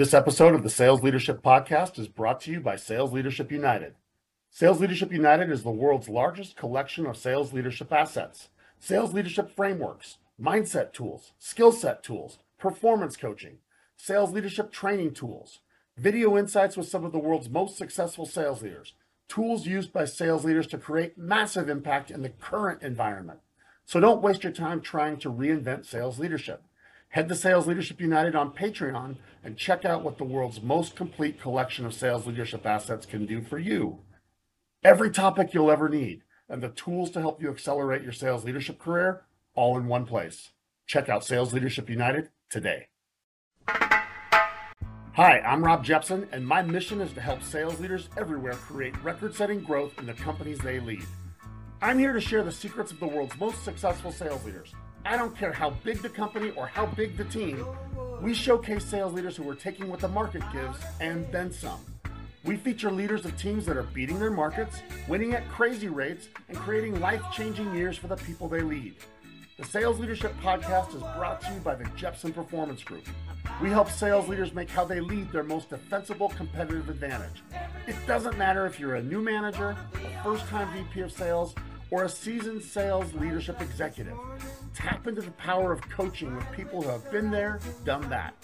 This episode of the Sales Leadership Podcast is brought to you by Sales Leadership United. Sales Leadership United is the world's largest collection of sales leadership assets, sales leadership frameworks, mindset tools, skill set tools, performance coaching, sales leadership training tools, video insights with some of the world's most successful sales leaders, tools used by sales leaders to create massive impact in the current environment. So don't waste your time trying to reinvent sales leadership. Head to Sales Leadership United on Patreon and check out what the world's most complete collection of sales leadership assets can do for you. Every topic you'll ever need and the tools to help you accelerate your sales leadership career all in one place. Check out Sales Leadership United today. Hi, I'm Rob Jepson, and my mission is to help sales leaders everywhere create record setting growth in the companies they lead. I'm here to share the secrets of the world's most successful sales leaders I don't care how big the company or how big the team, we showcase sales leaders who are taking what the market gives and then some. We feature leaders of teams that are beating their markets, winning at crazy rates, and creating life changing years for the people they lead. The Sales Leadership Podcast is brought to you by the Jepson Performance Group. We help sales leaders make how they lead their most defensible competitive advantage. It doesn't matter if you're a new manager, a first time VP of sales, or a seasoned sales leadership executive. Tap into the power of coaching with people who have been there, done that.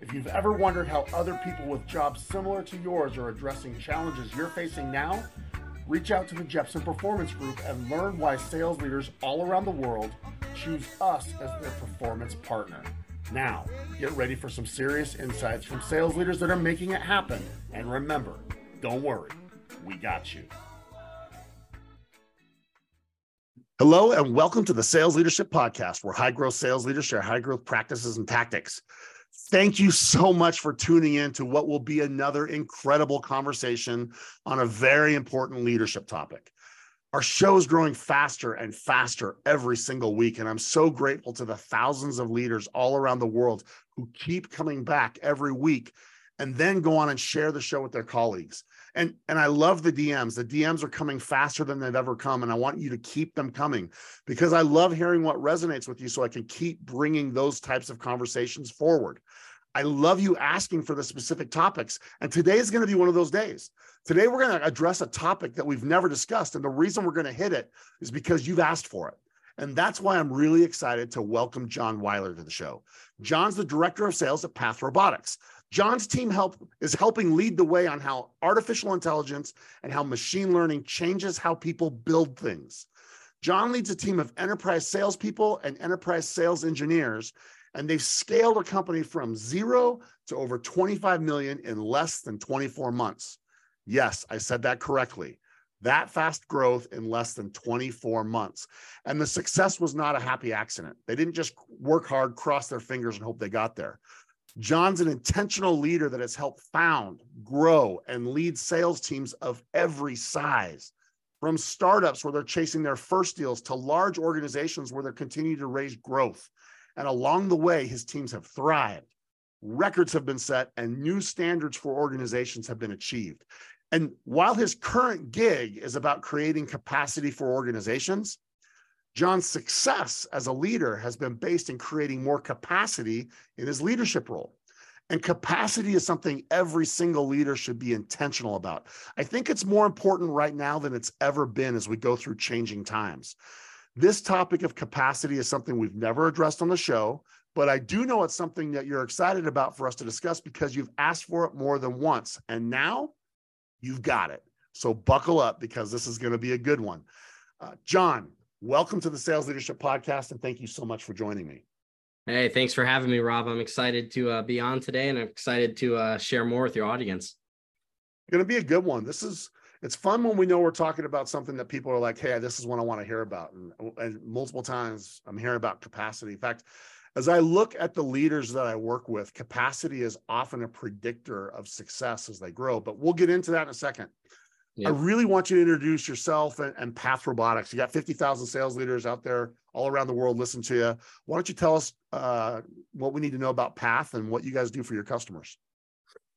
If you've ever wondered how other people with jobs similar to yours are addressing challenges you're facing now, reach out to the Jepson Performance Group and learn why sales leaders all around the world choose us as their performance partner. Now, get ready for some serious insights from sales leaders that are making it happen. And remember, don't worry, we got you. Hello, and welcome to the Sales Leadership Podcast, where high growth sales leaders share high growth practices and tactics. Thank you so much for tuning in to what will be another incredible conversation on a very important leadership topic. Our show is growing faster and faster every single week. And I'm so grateful to the thousands of leaders all around the world who keep coming back every week and then go on and share the show with their colleagues and and i love the dms the dms are coming faster than they've ever come and i want you to keep them coming because i love hearing what resonates with you so i can keep bringing those types of conversations forward i love you asking for the specific topics and today is going to be one of those days today we're going to address a topic that we've never discussed and the reason we're going to hit it is because you've asked for it and that's why I'm really excited to welcome John Weiler to the show. John's the director of sales at Path Robotics. John's team help is helping lead the way on how artificial intelligence and how machine learning changes how people build things. John leads a team of enterprise salespeople and enterprise sales engineers, and they've scaled a company from zero to over 25 million in less than 24 months. Yes, I said that correctly. That fast growth in less than 24 months. And the success was not a happy accident. They didn't just work hard, cross their fingers, and hope they got there. John's an intentional leader that has helped found, grow, and lead sales teams of every size, from startups where they're chasing their first deals to large organizations where they're continuing to raise growth. And along the way, his teams have thrived. Records have been set and new standards for organizations have been achieved. And while his current gig is about creating capacity for organizations, John's success as a leader has been based in creating more capacity in his leadership role. And capacity is something every single leader should be intentional about. I think it's more important right now than it's ever been as we go through changing times. This topic of capacity is something we've never addressed on the show, but I do know it's something that you're excited about for us to discuss because you've asked for it more than once. And now you've got it. So buckle up because this is going to be a good one. Uh, John, welcome to the Sales Leadership Podcast, and thank you so much for joining me. Hey, thanks for having me, Rob. I'm excited to uh, be on today, and I'm excited to uh, share more with your audience. Going to be a good one. This is it's fun when we know we're talking about something that people are like, "Hey, this is what I want to hear about." And, and multiple times, I'm hearing about capacity. In fact, as I look at the leaders that I work with, capacity is often a predictor of success as they grow. But we'll get into that in a second. Yep. I really want you to introduce yourself and, and Path Robotics. You got 50,000 sales leaders out there all around the world listen to you. Why don't you tell us uh, what we need to know about Path and what you guys do for your customers?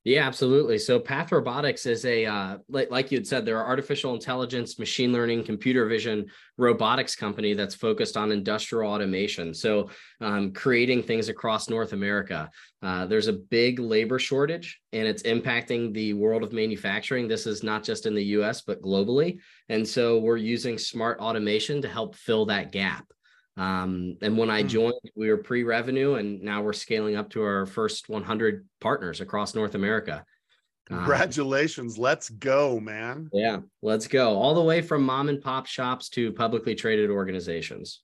Yeah, absolutely. So Path Robotics is a uh, like, like you had said, they're an artificial intelligence, machine learning, computer vision robotics company that's focused on industrial automation. So um, creating things across North America. Uh, there's a big labor shortage, and it's impacting the world of manufacturing. This is not just in the U.S. but globally, and so we're using smart automation to help fill that gap. Um, and when I hmm. joined, we were pre revenue, and now we're scaling up to our first 100 partners across North America. Um, Congratulations. Um, let's go, man. Yeah, let's go. All the way from mom and pop shops to publicly traded organizations.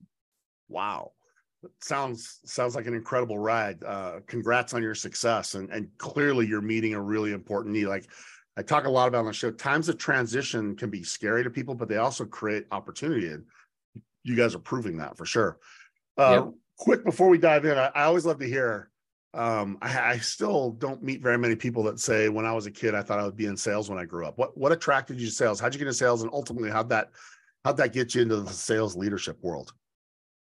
Wow. Sounds sounds like an incredible ride. Uh, congrats on your success. And, and clearly you're meeting a really important need. Like I talk a lot about on the show, times of transition can be scary to people, but they also create opportunity. And you guys are proving that for sure. Uh, yep. Quick before we dive in, I, I always love to hear. Um, I, I, still don't meet very many people that say when I was a kid I thought I would be in sales when I grew up. What what attracted you to sales? How'd you get into sales, and ultimately how'd that how'd that get you into the sales leadership world?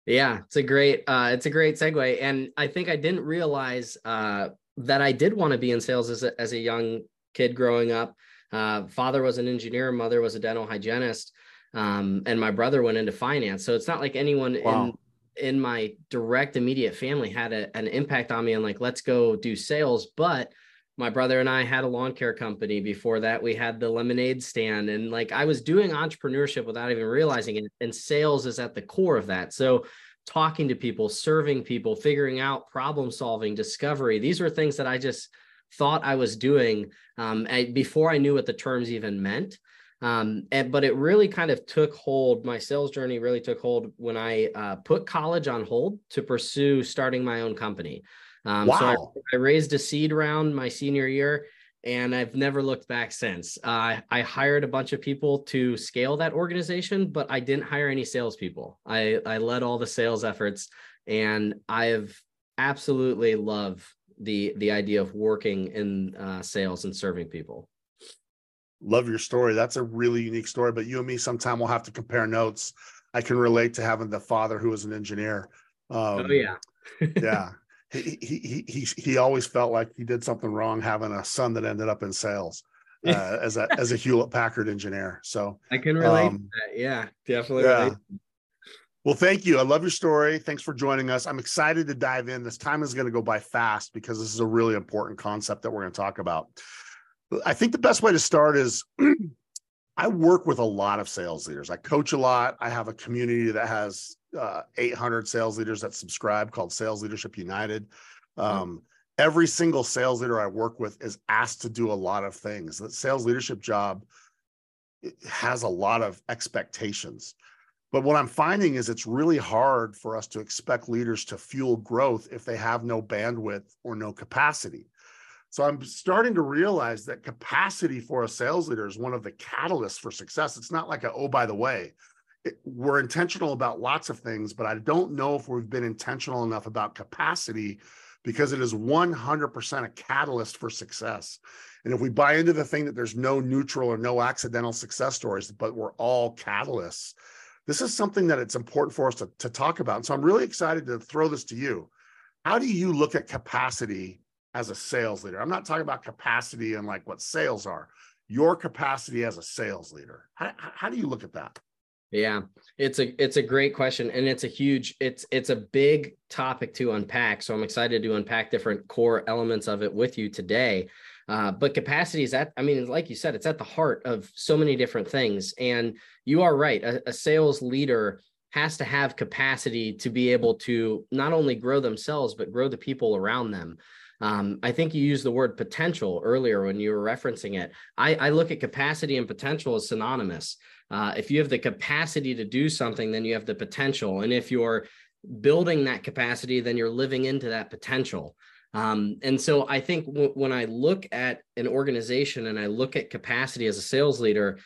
Yeah, it's a great uh, it's a great segue, and I think I didn't realize uh, that I did want to be in sales as a, as a young kid growing up. Uh, father was an engineer, mother was a dental hygienist, um, and my brother went into finance. So it's not like anyone wow. in in my direct immediate family had a, an impact on me and like let's go do sales. But my brother and I had a lawn care company. Before that, we had the lemonade stand, and like I was doing entrepreneurship without even realizing it. And sales is at the core of that. So talking to people, serving people, figuring out problem solving, discovery. These were things that I just thought I was doing um, before I knew what the terms even meant. Um, and, but it really kind of took hold. My sales journey really took hold when I uh, put college on hold to pursue starting my own company. Um, wow. So I, I, raised a seed round my senior year, and I've never looked back since. Uh, I hired a bunch of people to scale that organization, but I didn't hire any salespeople. I, I led all the sales efforts, and I've absolutely love the the idea of working in uh, sales and serving people love your story. That's a really unique story. But you and me, sometime we'll have to compare notes. I can relate to having the father who was an engineer. Um, oh yeah, yeah. He, he he he always felt like he did something wrong having a son that ended up in sales uh, as a as a Hewlett Packard engineer. So I can relate. Um, Yeah, definitely. Yeah. Relate. Well, thank you. I love your story. Thanks for joining us. I'm excited to dive in. This time is going to go by fast because this is a really important concept that we're going to talk about. I think the best way to start is I work with a lot of sales leaders. I coach a lot. I have a community that has uh, 800 sales leaders that subscribe called Sales Leadership United. Um, every single sales leader I work with is asked to do a lot of things. The sales leadership job has a lot of expectations. But what I'm finding is it's really hard for us to expect leaders to fuel growth if they have no bandwidth or no capacity. So I'm starting to realize that capacity for a sales leader is one of the catalysts for success. It's not like a, oh, by the way, it, we're intentional about lots of things, but I don't know if we've been intentional enough about capacity because it is 100% a catalyst for success. And if we buy into the thing that there's no neutral or no accidental success stories, but we're all catalysts, this is something that it's important for us to, to talk about. And so I'm really excited to throw this to you. How do you look at capacity as a sales leader? I'm not talking about capacity and like what sales are, your capacity as a sales leader. How, how do you look at that? Yeah, it's a it's a great question and it's a huge it's it's a big topic to unpack. So I'm excited to unpack different core elements of it with you today. Uh, but capacity is at I mean, like you said, it's at the heart of so many different things. And you are right. A, a sales leader has to have capacity to be able to not only grow themselves but grow the people around them. Um, I think you used the word potential earlier when you were referencing it. I, I look at capacity and potential as synonymous. Uh, if you have the capacity to do something, then you have the potential. And if you're building that capacity, then you're living into that potential. Um, and so I think w- when I look at an organization and I look at capacity as a sales leader,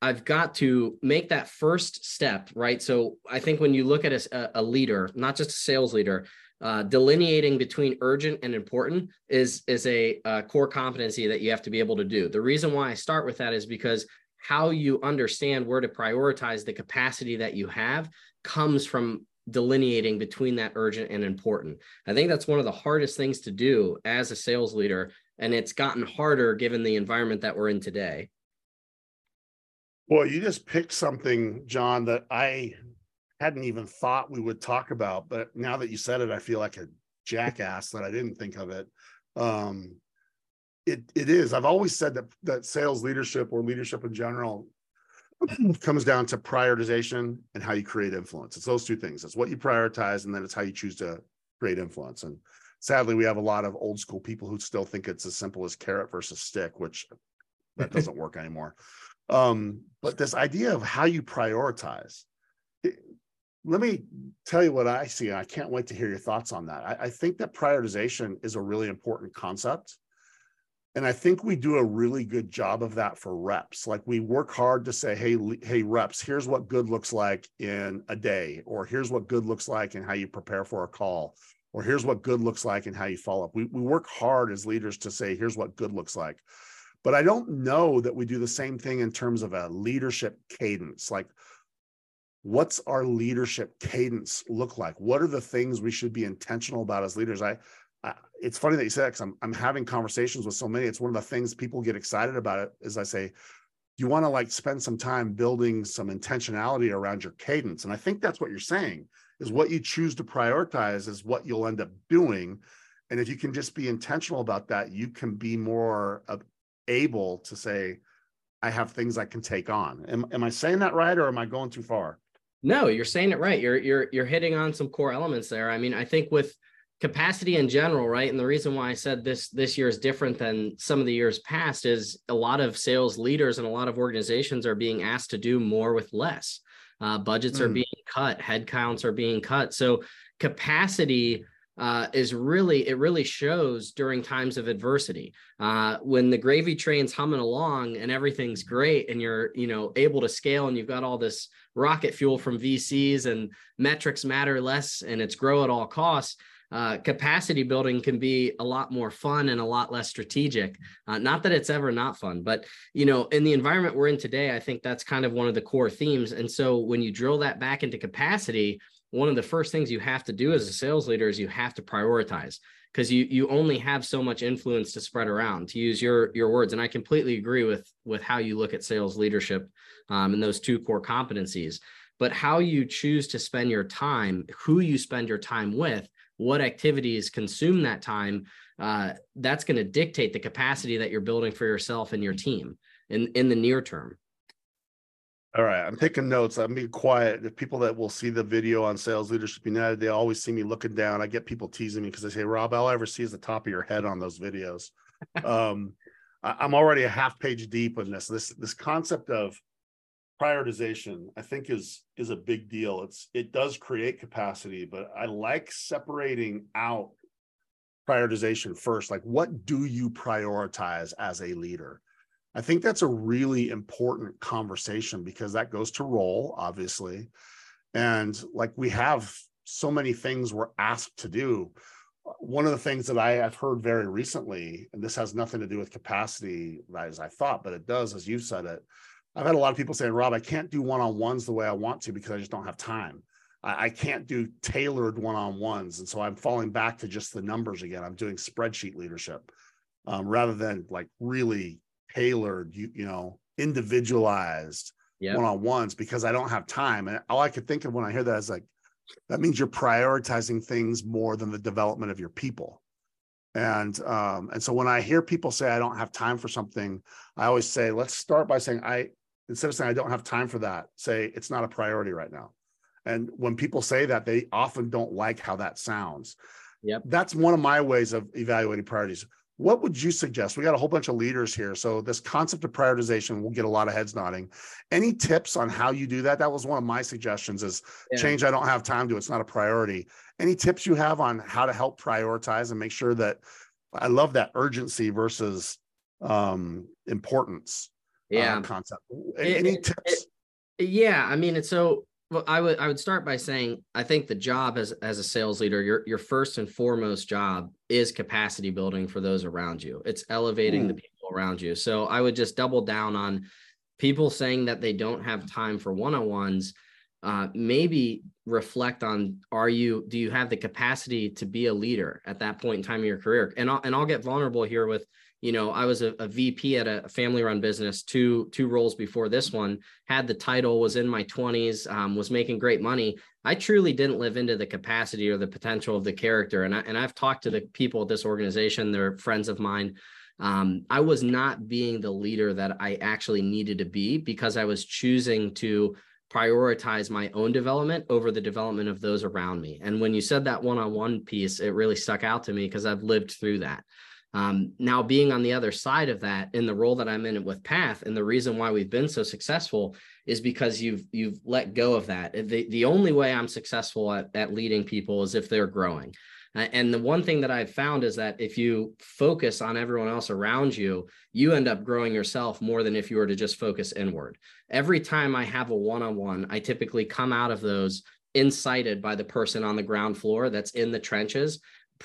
I've got to make that first step, right? So I think when you look at a, a leader, not just a sales leader, uh, delineating between urgent and important is is a, a, core competency that you have to be able to do. The reason why I start with that is because how you understand where to prioritize the capacity that you have comes from delineating between that urgent and important. I think that's one of the hardest things to do as a sales leader and it's gotten harder given the environment that we're in today. Well, you just picked something, John, that I hadn't even thought we would talk about, but now that you said it, I feel like a jackass that I didn't think of it. Um, it it is. I've always said that that sales leadership or leadership in general comes down to prioritization and how you create influence. It's those two things. It's what you prioritize, and then it's how you choose to create influence. And sadly, we have a lot of old school people who still think it's as simple as carrot versus stick, which that doesn't work anymore. Um, but this idea of how you prioritize, it, let me tell you what I see. I can't wait to hear your thoughts on that. I, I think that prioritization is a really important concept. And I think we do a really good job of that for reps. Like we work hard to say, hey, hey, reps, here's what good looks like in a day, or here's what good looks like and how you prepare for a call, or here's what good looks like and how you follow up. We, we work hard as leaders to say, here's what good looks like. But I don't know that we do the same thing in terms of a leadership cadence. Like, what's our leadership cadence look like? What are the things we should be intentional about as leaders? I, I it's funny that you said that because I'm I'm having conversations with so many. It's one of the things people get excited about it. Is I say, you want to like spend some time building some intentionality around your cadence, and I think that's what you're saying. Is what you choose to prioritize is what you'll end up doing. And if you can just be intentional about that, you can be more able to say, I have things I can take on. Am, am I saying that right or am I going too far? No, you're saying it right. You're you're you're hitting on some core elements there. I mean, I think with capacity in general, right? And the reason why I said this this year is different than some of the years past is a lot of sales leaders and a lot of organizations are being asked to do more with less. Uh, budgets mm. are hmm. being cut, headcounts are being cut. So capacity uh, is really it really shows during times of adversity. Uh, when the gravy train's humming along and everything's great and you're you know able to scale and you've got all this rocket fuel from vcs and metrics matter less and it's grow at all costs uh, capacity building can be a lot more fun and a lot less strategic. Uh, not that it's ever not fun but you know in the environment we're in today i think that's kind of one of the core themes. And so when you drill that back into capacity one of the first things you have to do as a sales leader is you have to prioritize because you you only have so much influence to spread around to use your your words. And i completely agree with with how you look at sales leadership um, and those two core competencies. But how you choose to spend your time who you spend your time with what activities consume that time uh, that's going to dictate the capacity that you're building for yourself and your team in in the near term all right, I'm taking notes. I'm being quiet. The people that will see the video on Sales Leadership United, they always see me looking down. I get people teasing me because they say, "Rob, all I ever see is the top of your head on those videos." um, I, am already a half page deep in this. This this concept of prioritization, I think, is is a big deal. It's it does create capacity, but I like separating out prioritization first. Like, what do you prioritize as a leader? I think that's a really important conversation because that goes to role, obviously. And like we have so many things we're asked to do. One of the things that I have heard very recently, and this has nothing to do with capacity as I thought, but it does, as you said it. I've had a lot of people saying, Rob, I can't do one on ones the way I want to because I just don't have time. I, can't do tailored one on ones. And so I'm falling back to just the numbers again. I'm doing spreadsheet leadership um, rather than like really tailored, you, you know, individualized yep. one-on-ones because I don't have time. And all I could think of when I hear that is like, that means you're prioritizing things more than the development of your people. And um, and so when I hear people say I don't have time for something, I always say, let's start by saying I instead of saying I don't have time for that, say it's not a priority right now. And when people say that, they often don't like how that sounds. Yep. That's one of my ways of evaluating priorities what would you suggest? We got a whole bunch of leaders here. So this concept of prioritization will get a lot of heads nodding. Any tips on how you do that? That was one of my suggestions is yeah. change I don't have time to. It's not a priority. Any tips you have on how to help prioritize and make sure that I love that urgency versus um importance uh, yeah uh, concept. Any, it, any tips? It, yeah, I mean it's so well, I would I would start by saying I think the job as as a sales leader, your your first and foremost job is capacity building for those around you. It's elevating mm. the people around you. So I would just double down on people saying that they don't have time for one-on-ones. Uh, maybe reflect on are you do you have the capacity to be a leader at that point in time in your career and I'll, and I'll get vulnerable here with you know, I was a, a VP at a family run business, two two roles before this one, had the title, was in my 20s, um, was making great money. I truly didn't live into the capacity or the potential of the character. And I and I've talked to the people at this organization, they're friends of mine. Um, I was not being the leader that I actually needed to be because I was choosing to prioritize my own development over the development of those around me. And when you said that one-on-one piece, it really stuck out to me because I've lived through that. Um, now, being on the other side of that in the role that I'm in with Path, and the reason why we've been so successful is because you've you've let go of that. The, the only way I'm successful at, at leading people is if they're growing. And the one thing that I've found is that if you focus on everyone else around you, you end up growing yourself more than if you were to just focus inward. Every time I have a one on one, I typically come out of those incited by the person on the ground floor that's in the trenches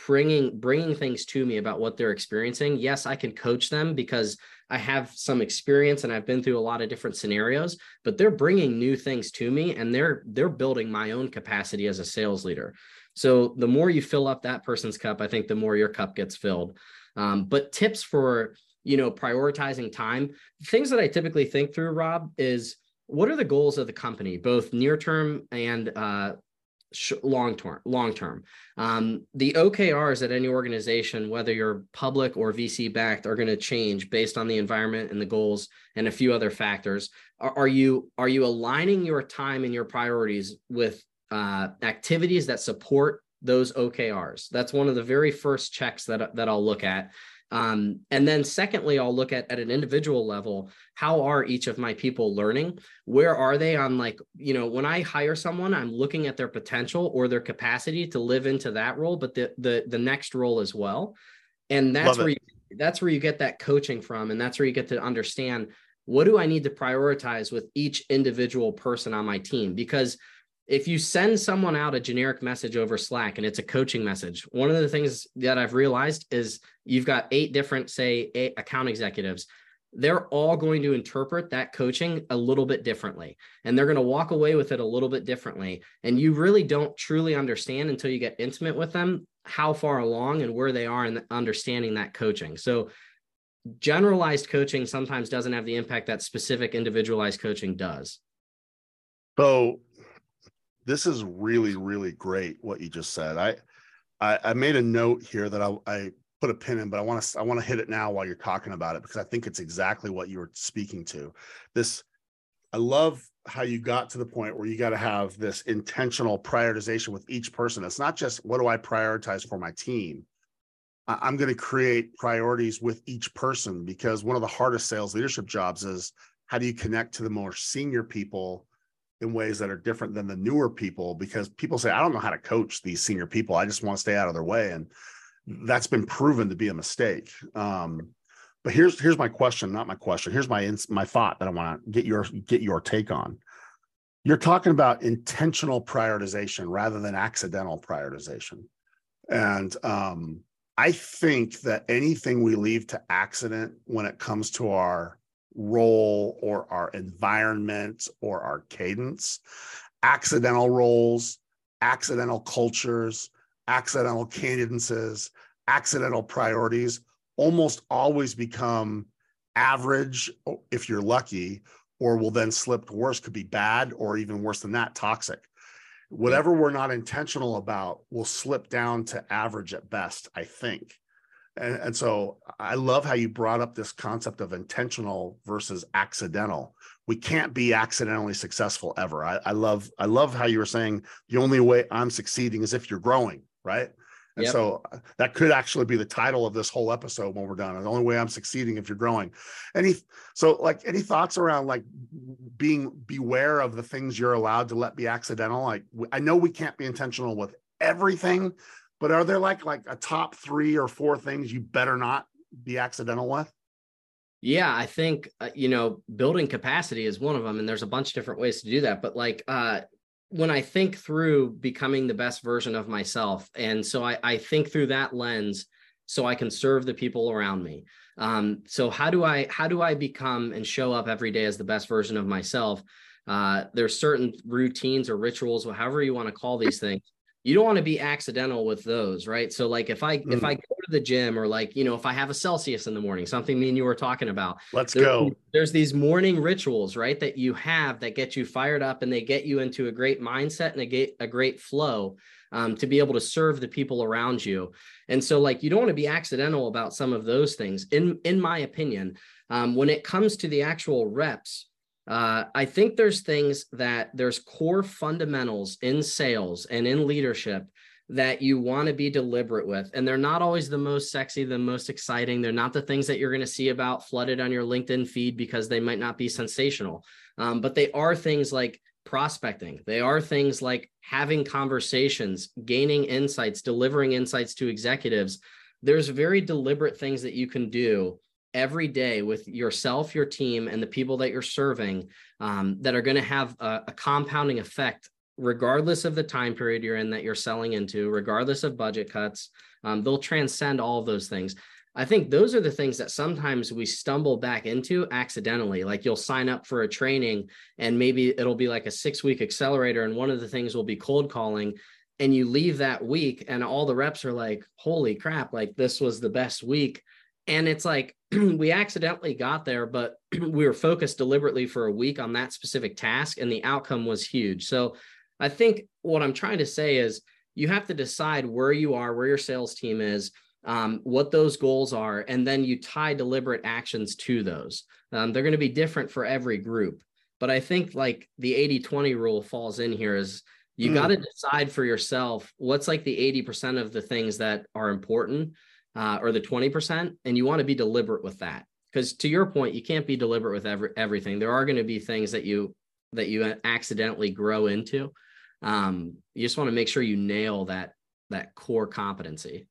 bringing bringing things to me about what they're experiencing. Yes i can coach them because i have some experience and i've been through a lot of different scenarios but they're bringing new things to me and they're they're building my own capacity as a sales leader. So the more you fill up that person's cup i think the more your cup gets filled. Um, but tips for you know prioritizing time things that i typically think through rob is what are the goals of the company both near term and uh, long term long term. Um, the okrs at any organization whether you're public or vc backed are going to change based on the environment and the goals and a few other factors. Are, are you are you aligning your time and your priorities with uh, activities that support those okrs that's one of the very first checks that that i'll look at um, and then secondly, I'll look at at an individual level, how are each of my people learning? Where are they on like, you know, when I hire someone, I'm looking at their potential or their capacity to live into that role, but the the the next role as well. And that's Love where you, that's where you get that coaching from. And that's where you get to understand what do I need to prioritize with each individual person on my team? Because if you send someone out a generic message over Slack and it's a coaching message, one of the things that I've realized is you've got eight different, say, eight account executives. They're all going to interpret that coaching a little bit differently, and they're going to walk away with it a little bit differently. And you really don't truly understand until you get intimate with them how far along and where they are in understanding that coaching. So, generalized coaching sometimes doesn't have the impact that specific individualized coaching does. So, this is really really great what you just said. I i, I made a note here that I, I put a pin in but i want to i want to hit it now while you're talking about it because i think it's exactly what you were speaking to. This i love how you got to the point where you got to have this intentional prioritization with each person. It's not just what do i prioritize for my team? I'm going to create priorities with each person because one of the hardest sales leadership jobs is how do you connect to the more senior people in ways that are different than the newer people because people say, I don't know how to coach these senior people. I just want to stay out of their way. And that's been proven to be a mistake. Um, but here's here's my question, not my question. Here's my my thought that I want to get your get your take on. You're talking about intentional prioritization rather than accidental prioritization. And um, I think that anything we leave to accident when it comes to our role or our environment or our cadence, accidental roles, accidental cultures, accidental cadences, accidental priorities almost always become average if you're lucky, or will then slip to worse, could be bad, or even worse than that, toxic. Whatever we're not intentional about will slip down to average at best, I think. And, and so I love how you brought up this concept of intentional versus accidental. We can't be accidentally successful ever. I, I love I love how you were saying the only way I'm succeeding is if you're growing, right? And yep. so uh, that could actually be the title of this whole episode when we're done. The only way I'm succeeding if you're growing. Any so like any thoughts around like being beware of the things you're allowed to let be accidental? Like I know we can't be intentional with everything, but are there like like a top three or four things you better not be accidental with? Yeah, I think uh, you know building capacity is one of them, and there's a bunch of different ways to do that. But like uh, when I think through becoming the best version of myself, and so I, I think through that lens, so I can serve the people around me. Um, so how do I how do I become and show up every day as the best version of myself? Uh, there's certain routines or rituals, or however you want to call these things, you don't want to be accidental with those, right? So like if I mm. if I go to the gym or like, you know, if I have a Celsius in the morning, something me and you were talking about. Let's there, go. There's these morning rituals, right? That you have that get you fired up and they get you into a great mindset and a, a great flow um, to be able to serve the people around you. And so like you don't want to be accidental about some of those things. In in my opinion, um, when it comes to the actual reps, uh, I think there's things that there's core fundamentals in sales and in leadership that you want to be deliberate with. And they're not always the most sexy, the most exciting. They're not the things that you're going to see about flooded on your LinkedIn feed because they might not be sensational. Um, but they are things like prospecting, they are things like having conversations, gaining insights, delivering insights to executives. There's very deliberate things that you can do every day with yourself, your team, and the people that you're serving um, that are going to have a, a compounding effect, regardless of the time period you're in that you're selling into, regardless of budget cuts. Um, they'll transcend all of those things. I think those are the things that sometimes we stumble back into accidentally. Like you'll sign up for a training and maybe it'll be like a six week accelerator. And one of the things will be cold calling. And you leave that week and all the reps are like, holy crap, like this was the best week. And it's like, we accidentally got there, but we were focused deliberately for a week on that specific task, and the outcome was huge. So I think what I'm trying to say is you have to decide where you are, where your sales team is, um, what those goals are, and then you tie deliberate actions to those. Um, they're going to be different for every group. But I think like the 80 20 rule falls in here is you mm. got to decide for yourself what's like the 80% of the things that are important uh, or the 20%. And you want to be deliberate with that. Because to your point, you can't be deliberate with every, everything. There are going to be things that you that you accidentally grow into. Um, you just want to make sure you nail that that core competency.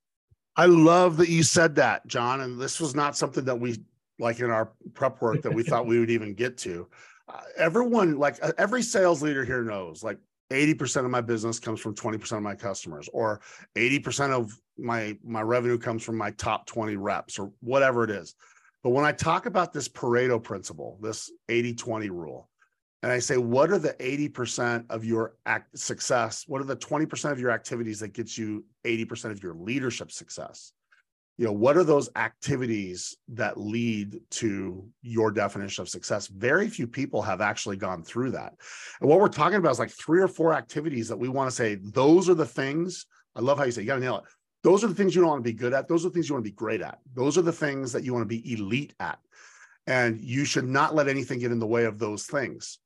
I love that you said that, John. And this was not something that we like in our prep work that we thought we would even get to. Uh, everyone, like uh, every sales leader here knows, like 80% of my business comes from 20% of my customers or 80% of my my revenue comes from my top 20 reps or whatever it is. But when i talk about this pareto principle this 80-20 rule and i say what are the 80% of your act success? What are the 20% of your activities that gets you 80% of your leadership success? You know what are those activities that lead to your definition of success? Very few people have actually gone through that. And what we're talking about is like three or four activities that we want to say those are the things i love how you say you got to nail it those are the things you don't want to be good at. Those are the things you want to be great at. Those are the things that you want to be elite at. And you should not let anything get in the way of those things.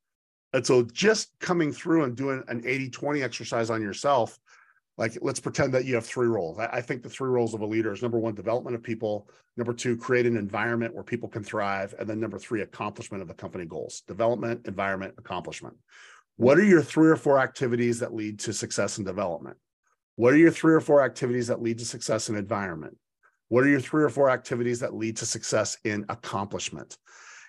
And so just coming through and doing an 80-20 exercise on yourself like let's pretend that you have three roles. I, I, think the three roles of a leader is number one development of people number two create an environment where people can thrive and then number three accomplishment of the company goals. Development environment accomplishment. What are your three or four activities that lead to success and development what are your three or four activities that lead to success in environment what are your three or four activities that lead to success in accomplishment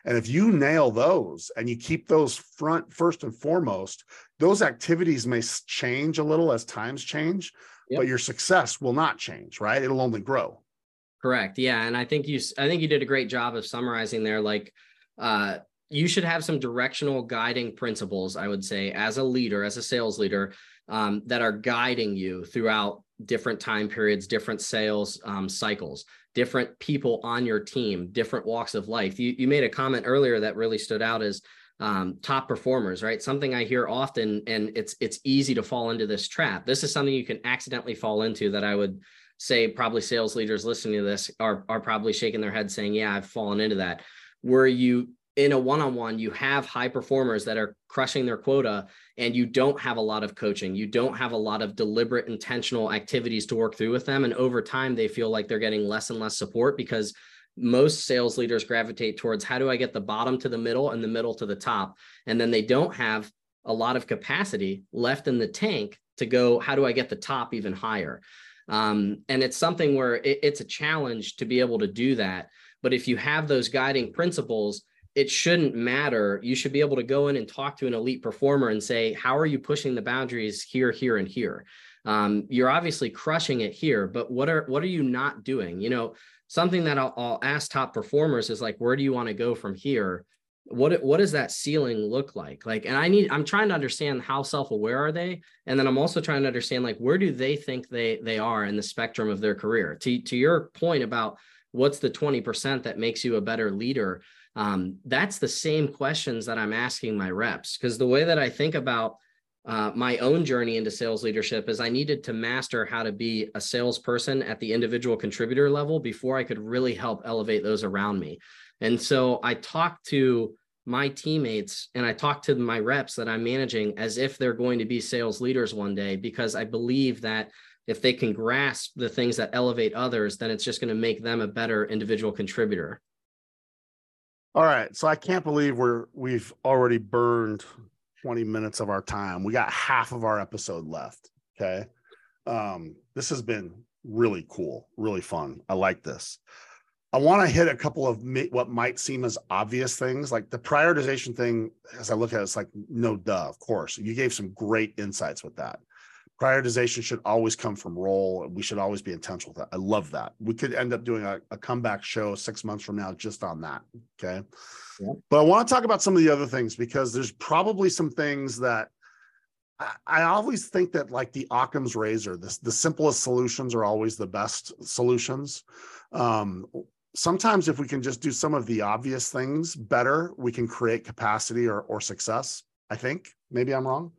and if you nail those and you keep those front first and foremost, those activities may change a little as times change, yep. but your success will not change, right? It'll only grow. Correct. Yeah, and I think you I think you did a great job of summarizing there like uh you should have some directional guiding principles, I would say, as a leader, as a sales leader, um, that are guiding you throughout different time periods, different sales um, cycles different people on your team, different walks of life. You, you made a comment earlier that really stood out as um, top performers, right? Something I hear often, and it's it's easy to fall into this trap. This is something you can accidentally fall into that I would say probably sales leaders listening to this are are probably shaking their head saying, "Yeah, I've fallen into that." Where you in a one-on-one you have high performers that are crushing their quota and you don't have a lot of coaching. You don't have a lot of deliberate intentional activities to work through with them. And over time they feel like they're getting less and less support because most sales leaders gravitate towards how do i get the bottom to the middle and the middle to the top? And then they don't have a lot of capacity left in the tank to go how do i get the top even higher? Um, and it's something where it, it's a challenge to be able to do that. But if you have those guiding principles it shouldn't matter. You should be able to go in and talk to an elite performer and say, how are you pushing the boundaries here, here, and here? Um, you're obviously crushing it here, but what are what are you not doing? You know, something that I'll, I'll ask top performers is like, where do you want to go from here? what what does that ceiling look like like and i need i'm trying to understand how self-aware are they and then i'm also trying to understand like where do they think they they are in the spectrum of their career to to your point about what's the 20% that makes you a better leader um, that's the same questions that i'm asking my reps because the way that i think about uh, my own journey into sales leadership is I needed to master how to be a salesperson at the individual contributor level before I could really help elevate those around me. And so I talk to my teammates and I talk to my reps that I'm managing as if they're going to be sales leaders one day, because I believe that if they can grasp the things that elevate others, then it's just going to make them a better individual contributor. All right. So I can't believe we're we've already burned 20 minutes of our time. We got half of our episode left. Okay. Um, this has been really cool, really fun. I like this. I want to hit a couple of what might seem as obvious things, like the prioritization thing. As I look at it, it's like no duh. Of course, you gave some great insights with that. Prioritization should always come from role. We should always be intentional with that. I love that. We could end up doing a, a comeback show six months from now just on that. Okay. Yeah. But I want to talk about some of the other things because there's probably some things that I, I always think that like the Occam's razor, the, the simplest solutions are always the best solutions. Um, sometimes if we can just do some of the obvious things better, we can create capacity or, or success. I think maybe I'm wrong.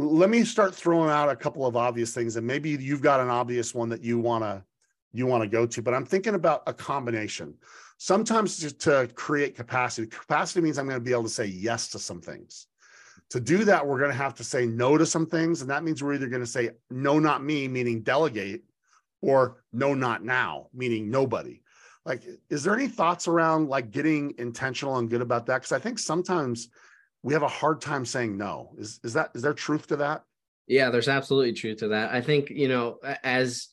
Let me start throwing out a couple of obvious things, and maybe you've got an obvious one that you want to you want to go to. But I'm thinking about a combination. Sometimes to, to create capacity, capacity means I'm going to be able to say yes to some things. To do that, we're going to have to say no to some things, and that means we're either going to say no, not me, meaning delegate, or no, not now, meaning nobody like is there any thoughts around like getting intentional and good about that because i think sometimes we have a hard time saying no. Is is that is there truth to that? Yeah there's absolutely truth to that. I think you know as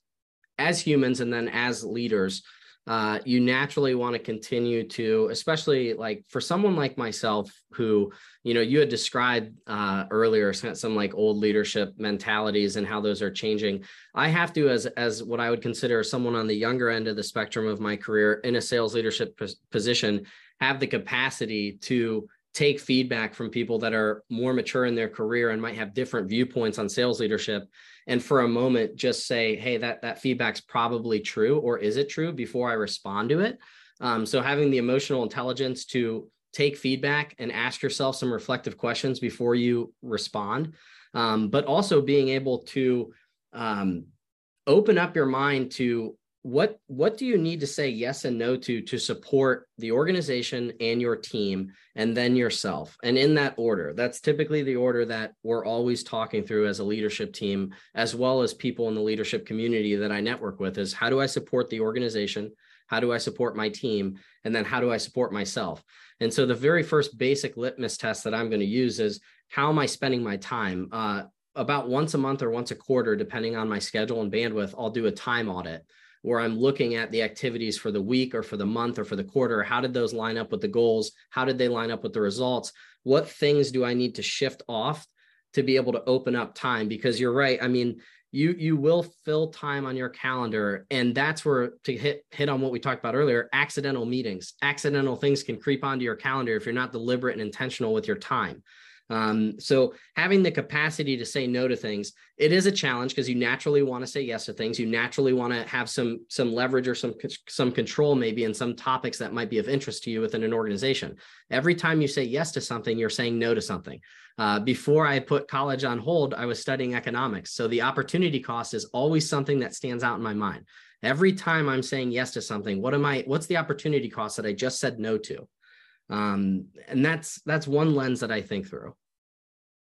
as humans and then as leaders uh, you naturally want to continue to, especially like for someone like myself, who, you know, you had described uh, earlier some, some like old leadership mentalities and how those are changing. I have to, as as what I would consider someone on the younger end of the spectrum of my career in a sales leadership position, have the capacity to take feedback from people that are more mature in their career and might have different viewpoints on sales leadership and for a moment just say hey that that feedback's probably true or is it true? before i respond to it. Um, so having the emotional intelligence to take feedback and ask yourself some reflective questions before you respond. Um, but also being able to um, open up your mind to what what do you need to say yes and no to to support the organization and your team and then yourself? And in that order that's typically the order that we're always talking through as a leadership team as well as people in the leadership community that I network with is how do I support the organization? How do I support my team? And then how do I support myself? And so the very first basic litmus test that I'm going to use is how am I spending my time? Uh, about once a month or once a quarter depending on my schedule and bandwidth I'll do a time audit where I'm looking at the activities for the week or for the month or for the quarter. How did those line up with the goals? How did they line up with the results? What things do I need to shift off to be able to open up time? Because you're right. I mean, you you will fill time on your calendar and that's where to hit hit on what we talked about earlier accidental meetings accidental things can creep onto your calendar if you're not deliberate and intentional with your time um, so having the capacity to say no to things, it is a challenge because you naturally want to say yes to things. You naturally want to have some some leverage or some some control maybe in some topics that might be of interest to you within an organization. Every time you say yes to something, you're saying no to something. Uh, before I put college on hold, I was studying economics. So the opportunity cost is always something that stands out in my mind. Every time I'm saying yes to something, what am I? What's the opportunity cost that I just said no to? Um, and that's that's one lens that i think through.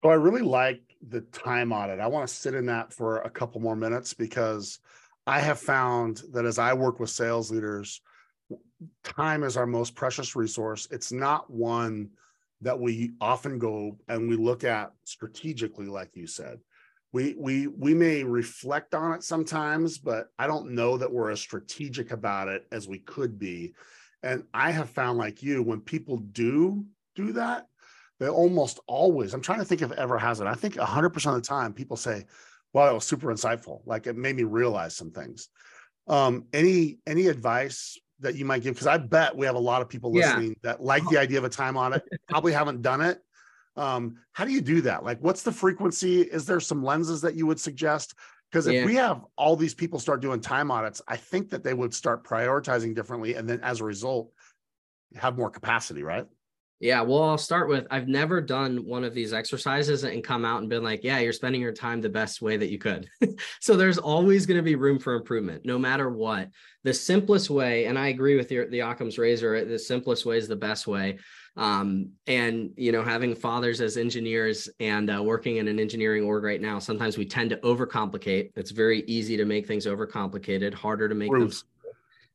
So i really like the time audit i want to sit in that for a couple more minutes because i have found that as i work with sales leaders time is our most precious resource. It's not one that we often go and we look at strategically like you said. We we we may reflect on it sometimes but i don't know that we're as strategic about it as we could be and I have found, like you, when people do do that, they almost always, I'm trying to think if ever has it. I think 100% of the time people say, well, it was super insightful. Like it made me realize some things. Um, any any advice that you might give? Because I bet we have a lot of people listening yeah. that like the idea of a time audit, probably haven't done it. Um, how do you do that? Like, what's the frequency? Is there some lenses that you would suggest? Because if yeah. we have all these people start doing time audits, I think that they would start prioritizing differently. And then as a result, have more capacity, right? Yeah, well, I'll start with I've never done one of these exercises and come out and been like, yeah, you're spending your time the best way that you could. so there's always going to be room for improvement, no matter what. The simplest way, and I agree with your, the Occam's razor, the simplest way is the best way. Um, and you know, having fathers as engineers and uh, working in an engineering org right now, sometimes we tend to overcomplicate. It's very easy to make things overcomplicated, harder to make Truth. them.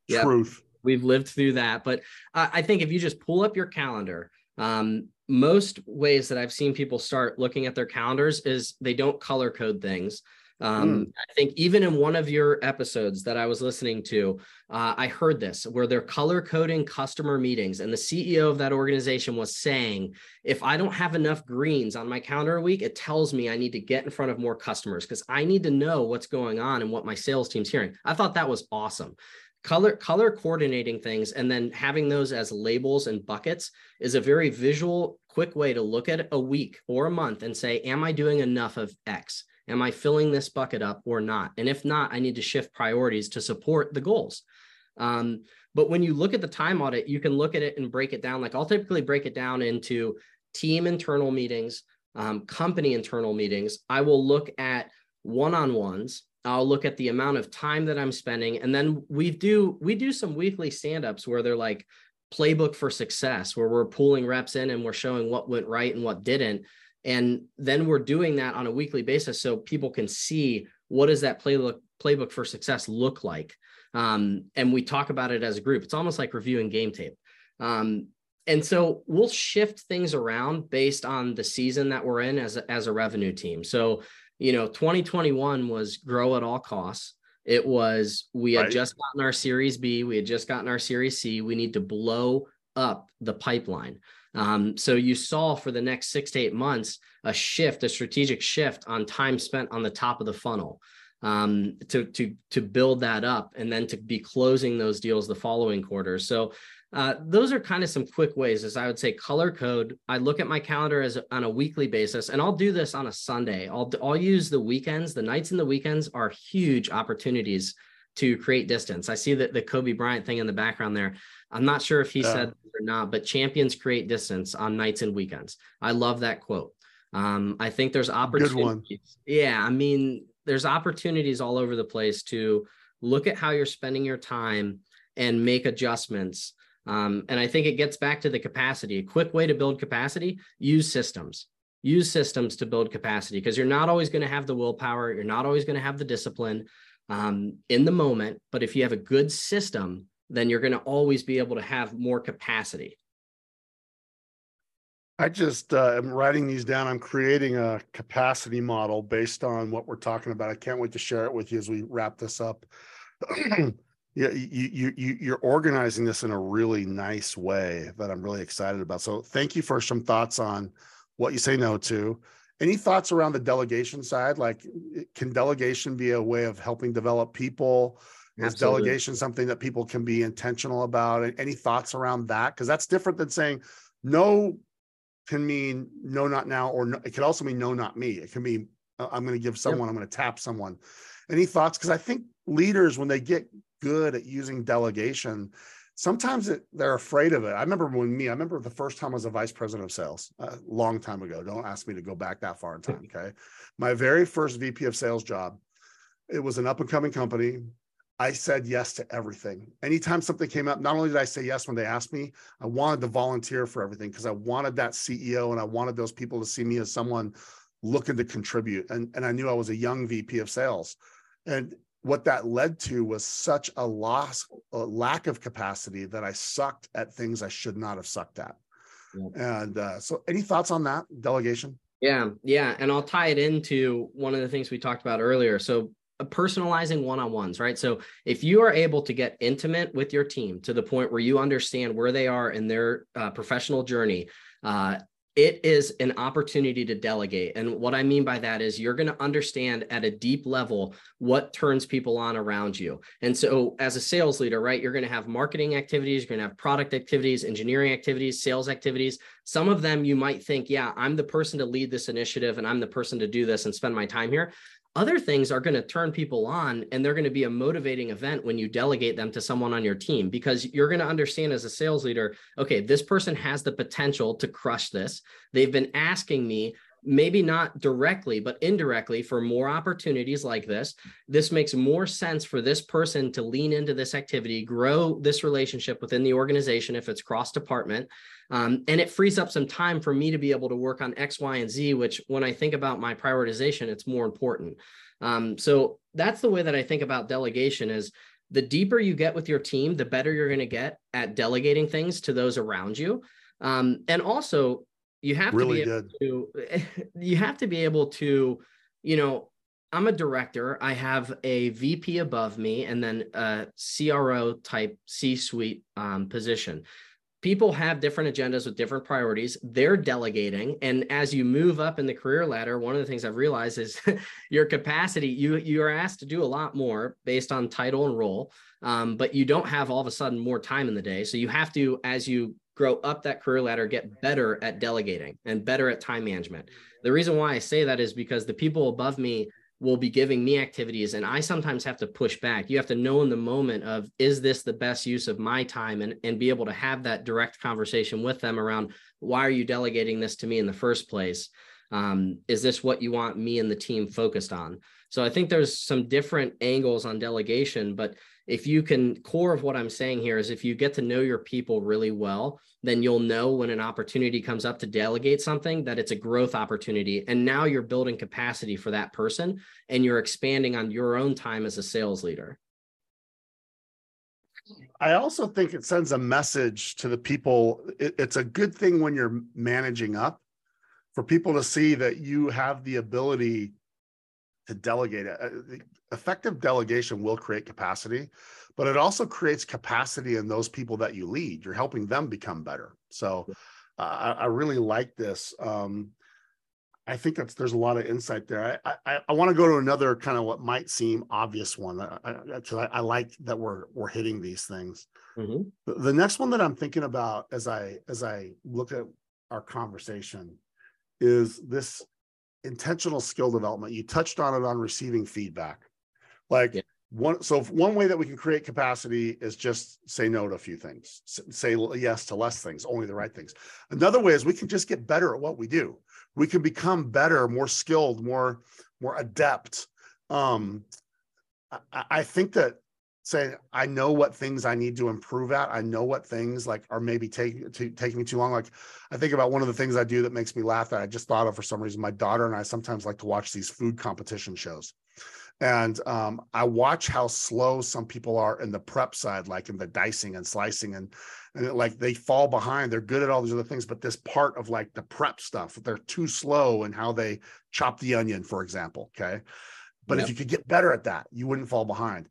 Yep. Truth we've lived through that. But uh, I think if you just pull up your calendar, um, most ways that I've seen people start looking at their calendars is they don't color code things. Um, mm. I think even in one of your episodes that I was listening to, uh, I heard this where they're color coding customer meetings, and the CEO of that organization was saying, if I don't have enough greens on my calendar a week, it tells me I need to get in front of more customers because I need to know what's going on and what my sales team's hearing. I thought that was awesome color color coordinating things and then having those as labels and buckets is a very visual quick way to look at a week or a month and say am i doing enough of x am i filling this bucket up or not? And if not i need to shift priorities to support the goals. Um, but when you look at the time audit you can look at it and break it down. Like i'll typically break it down into team internal meetings um, company internal meetings. I will look at one-on-ones. I'll look at the amount of time that I'm spending. And then we do we do some weekly stand-ups where they're like playbook for success, where we're pulling reps in and we're showing what went right and what didn't. And then we're doing that on a weekly basis so people can see what does that playbook playbook for success look like. Um, and we talk about it as a group. It's almost like reviewing game tape. Um, and so we'll shift things around based on the season that we're in as a, as a revenue team. So you know 2021 was grow at all costs it was we had right. just gotten our series b we had just gotten our series c we need to blow up the pipeline um, so you saw for the next six to eight months a shift a strategic shift on time spent on the top of the funnel um, to to to build that up and then to be closing those deals the following quarter. So uh, those are kind of some quick ways as i would say color code. I look at my calendar as on a weekly basis and i'll do this on a sunday. I'll i'll use the weekends. The nights and the weekends are huge opportunities to create distance. I see that the kobe bryant thing in the background there. I'm not sure if he yeah. said or not but champions create distance on nights and weekends i love that quote um, i think there's opportunities yeah i mean there's opportunities all over the place to look at how you're spending your time and make adjustments um, and I think it gets back to the capacity. A quick way to build capacity: use systems. Use systems to build capacity because you're not always going to have the willpower. You're not always going to have the discipline um, in the moment. But if you have a good system, then you're going to always be able to have more capacity. I just uh, am writing these down. I'm creating a capacity model based on what we're talking about. I can't wait to share it with you as we wrap this up. yeah you, you you you're organizing this in a really nice way that i'm really excited about so thank you for some thoughts on what you say no to any thoughts around the delegation side like can delegation be a way of helping develop people Absolutely. is delegation something that people can be intentional about any thoughts around that because that's different than saying no can mean no not now or no, it could also mean no not me it can mean uh, i'm going to give someone yep. i'm going to tap someone any thoughts because i think leaders when they get good at using delegation sometimes it, they're afraid of it. I remember when me, I remember the first time I was a vice president of sales a long time ago. Don't ask me to go back that far in time. Okay. My very first VP of sales job, it was an up and coming company. I said yes to everything. Anytime something came up, not only did I say yes when they asked me, I wanted to volunteer for everything because I wanted that CEO and I wanted those people to see me as someone looking to contribute. And, and I knew I was a young VP of sales. And what that led to was such a loss, a lack of capacity that I sucked at things I should not have sucked at. Yeah. And uh, so, any thoughts on that delegation? Yeah, yeah, and I'll tie it into one of the things we talked about earlier. So, personalizing one-on-ones, right? So, if you are able to get intimate with your team to the point where you understand where they are in their uh, professional journey, uh, it is an opportunity to delegate. And what I mean by that is you're going to understand at a deep level what turns people on around you. And so, as a sales leader, right, you're going to have marketing activities, you're going to have product activities, engineering activities, sales activities. Some of them you might think, yeah, I'm the person to lead this initiative and I'm the person to do this and spend my time here. Other things are going to turn people on and they're going to be a motivating event when you delegate them to someone on your team because you're going to understand as a sales leader, okay, this person has the potential to crush this. They've been asking me maybe not directly, but indirectly for more opportunities like this. This makes more sense for this person to lean into this activity, grow this relationship within the organization if it's cross department. Um, and it frees up some time for me to be able to work on X, Y, and Z, which when I think about my prioritization, it's more important. Um, so that's the way that I think about delegation is the deeper you get with your team, the better you're going to get at delegating things to those around you. Um, and also you have really to be able to you have to be able to you know i'm a director i have a vp above me and then a cro type c suite um, position people have different agendas with different priorities. They're delegating. And as you move up in the career ladder one of the things i've realized is your capacity you you are asked to do a lot more based on title and role um, but you don't have all of a sudden more time in the day. So you have to as you grow up that career ladder, get better at delegating and better at time management. The reason why I say that is because the people above me will be giving me activities and I sometimes have to push back. You have to know in the moment of is this the best use of my time and, and be able to have that direct conversation with them around why are you delegating this to me in the first place? Um, is this what you want me and the team focused on? So I think there's some different angles on delegation, but if you can core of what i'm saying here is if you get to know your people really well then you'll know when an opportunity comes up to delegate something that it's a growth opportunity. And now you're building capacity for that person and you're expanding on your own time as a sales leader. I also think it sends a message to the people. It, it's a good thing when you're managing up for people to see that you have the ability to delegate. It. Effective delegation will create capacity, but it also creates capacity in those people that you lead. You're helping them become better. So uh, I, I, really like this. Um, I think that's there's a lot of insight there. I I, I want to go to another kind of what might seem obvious one. I, I, I like that we're we're hitting these things. Mm-hmm. The, the next one that I'm thinking about as I as I look at our conversation is this intentional skill development. You touched on it on receiving feedback. Like yeah. one, so one way that we can create capacity is just say no to a few things, say yes to less things, only the right things. Another way is we can just get better at what we do. We can become better, more skilled, more more adept. Um, I, I think that saying I know what things I need to improve at. I know what things like are maybe taking taking me too long. Like I think about one of the things I do that makes me laugh that I just thought of for some reason. My daughter and I sometimes like to watch these food competition shows. And um, I watch how slow some people are in the prep side, like in the dicing and slicing, and and it, like they fall behind. They're good at all these other things, but this part of like the prep stuff, they're too slow in how they chop the onion, for example. Okay, but yep. if you could get better at that, you wouldn't fall behind.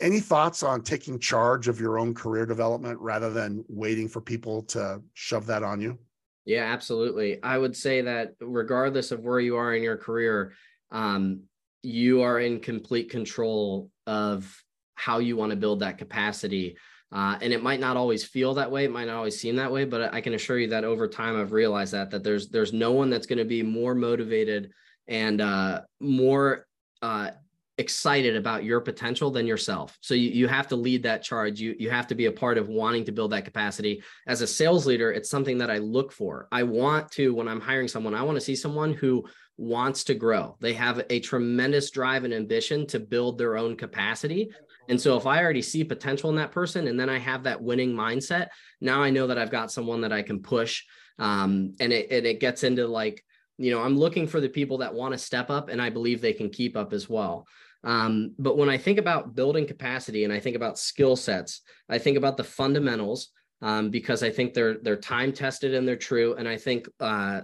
Any thoughts on taking charge of your own career development rather than waiting for people to shove that on you? Yeah, absolutely. I would say that regardless of where you are in your career, um, you are in complete control of how you want to build that capacity. Uh, and it might not always feel that way. It might not always seem that way, but I can assure you that over time, I've realized that that there's there's no one that's going to be more motivated and uh, more uh, excited about your potential than yourself. So you, you have to lead that charge. You, you have to be a part of wanting to build that capacity. As a sales leader, it's something that I look for. I want to, when I'm hiring someone, I want to see someone who wants to grow. They have a tremendous drive and ambition to build their own capacity. And so if I already see potential in that person and then I have that winning mindset, now I know that I've got someone that I can push. Um, and it, and it gets into like, you know, I'm looking for the people that want to step up and I believe they can keep up as well. Um, but when I think about building capacity and I think about skill sets, I think about the fundamentals um, because I think they're they're time tested and they're true, and I think uh,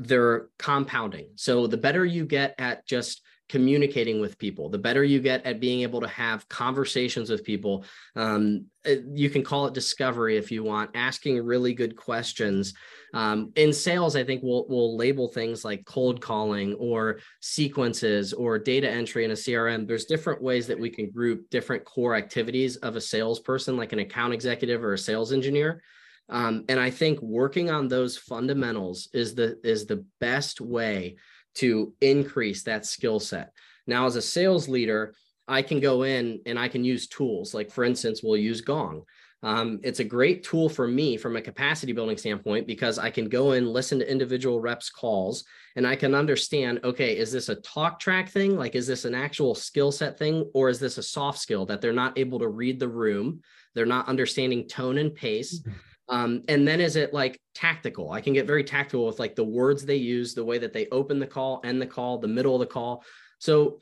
they're compounding. So the better you get at just communicating with people the better you get at being able to have conversations with people um, uh, you can call it discovery if you want asking really good questions. Um, in sales i think we'll, we'll label things like cold calling or sequences or data entry in a crm there's different ways that we can group different core activities of a salesperson like an account executive or a sales engineer um, and I think working on those fundamentals is the is the best way to increase that skill set. Now, as a sales leader, I can go in and I can use tools. Like for instance, we'll use Gong. Um, it's a great tool for me from a capacity building standpoint because I can go in, listen to individual reps' calls, and I can understand okay, is this a talk track thing? Like, is this an actual skill set thing? Or is this a soft skill that they're not able to read the room? They're not understanding tone and pace. Um, and then is it like tactical? I can get very tactical with like the words they use, the way that they open the call, end the call, the middle of the call. So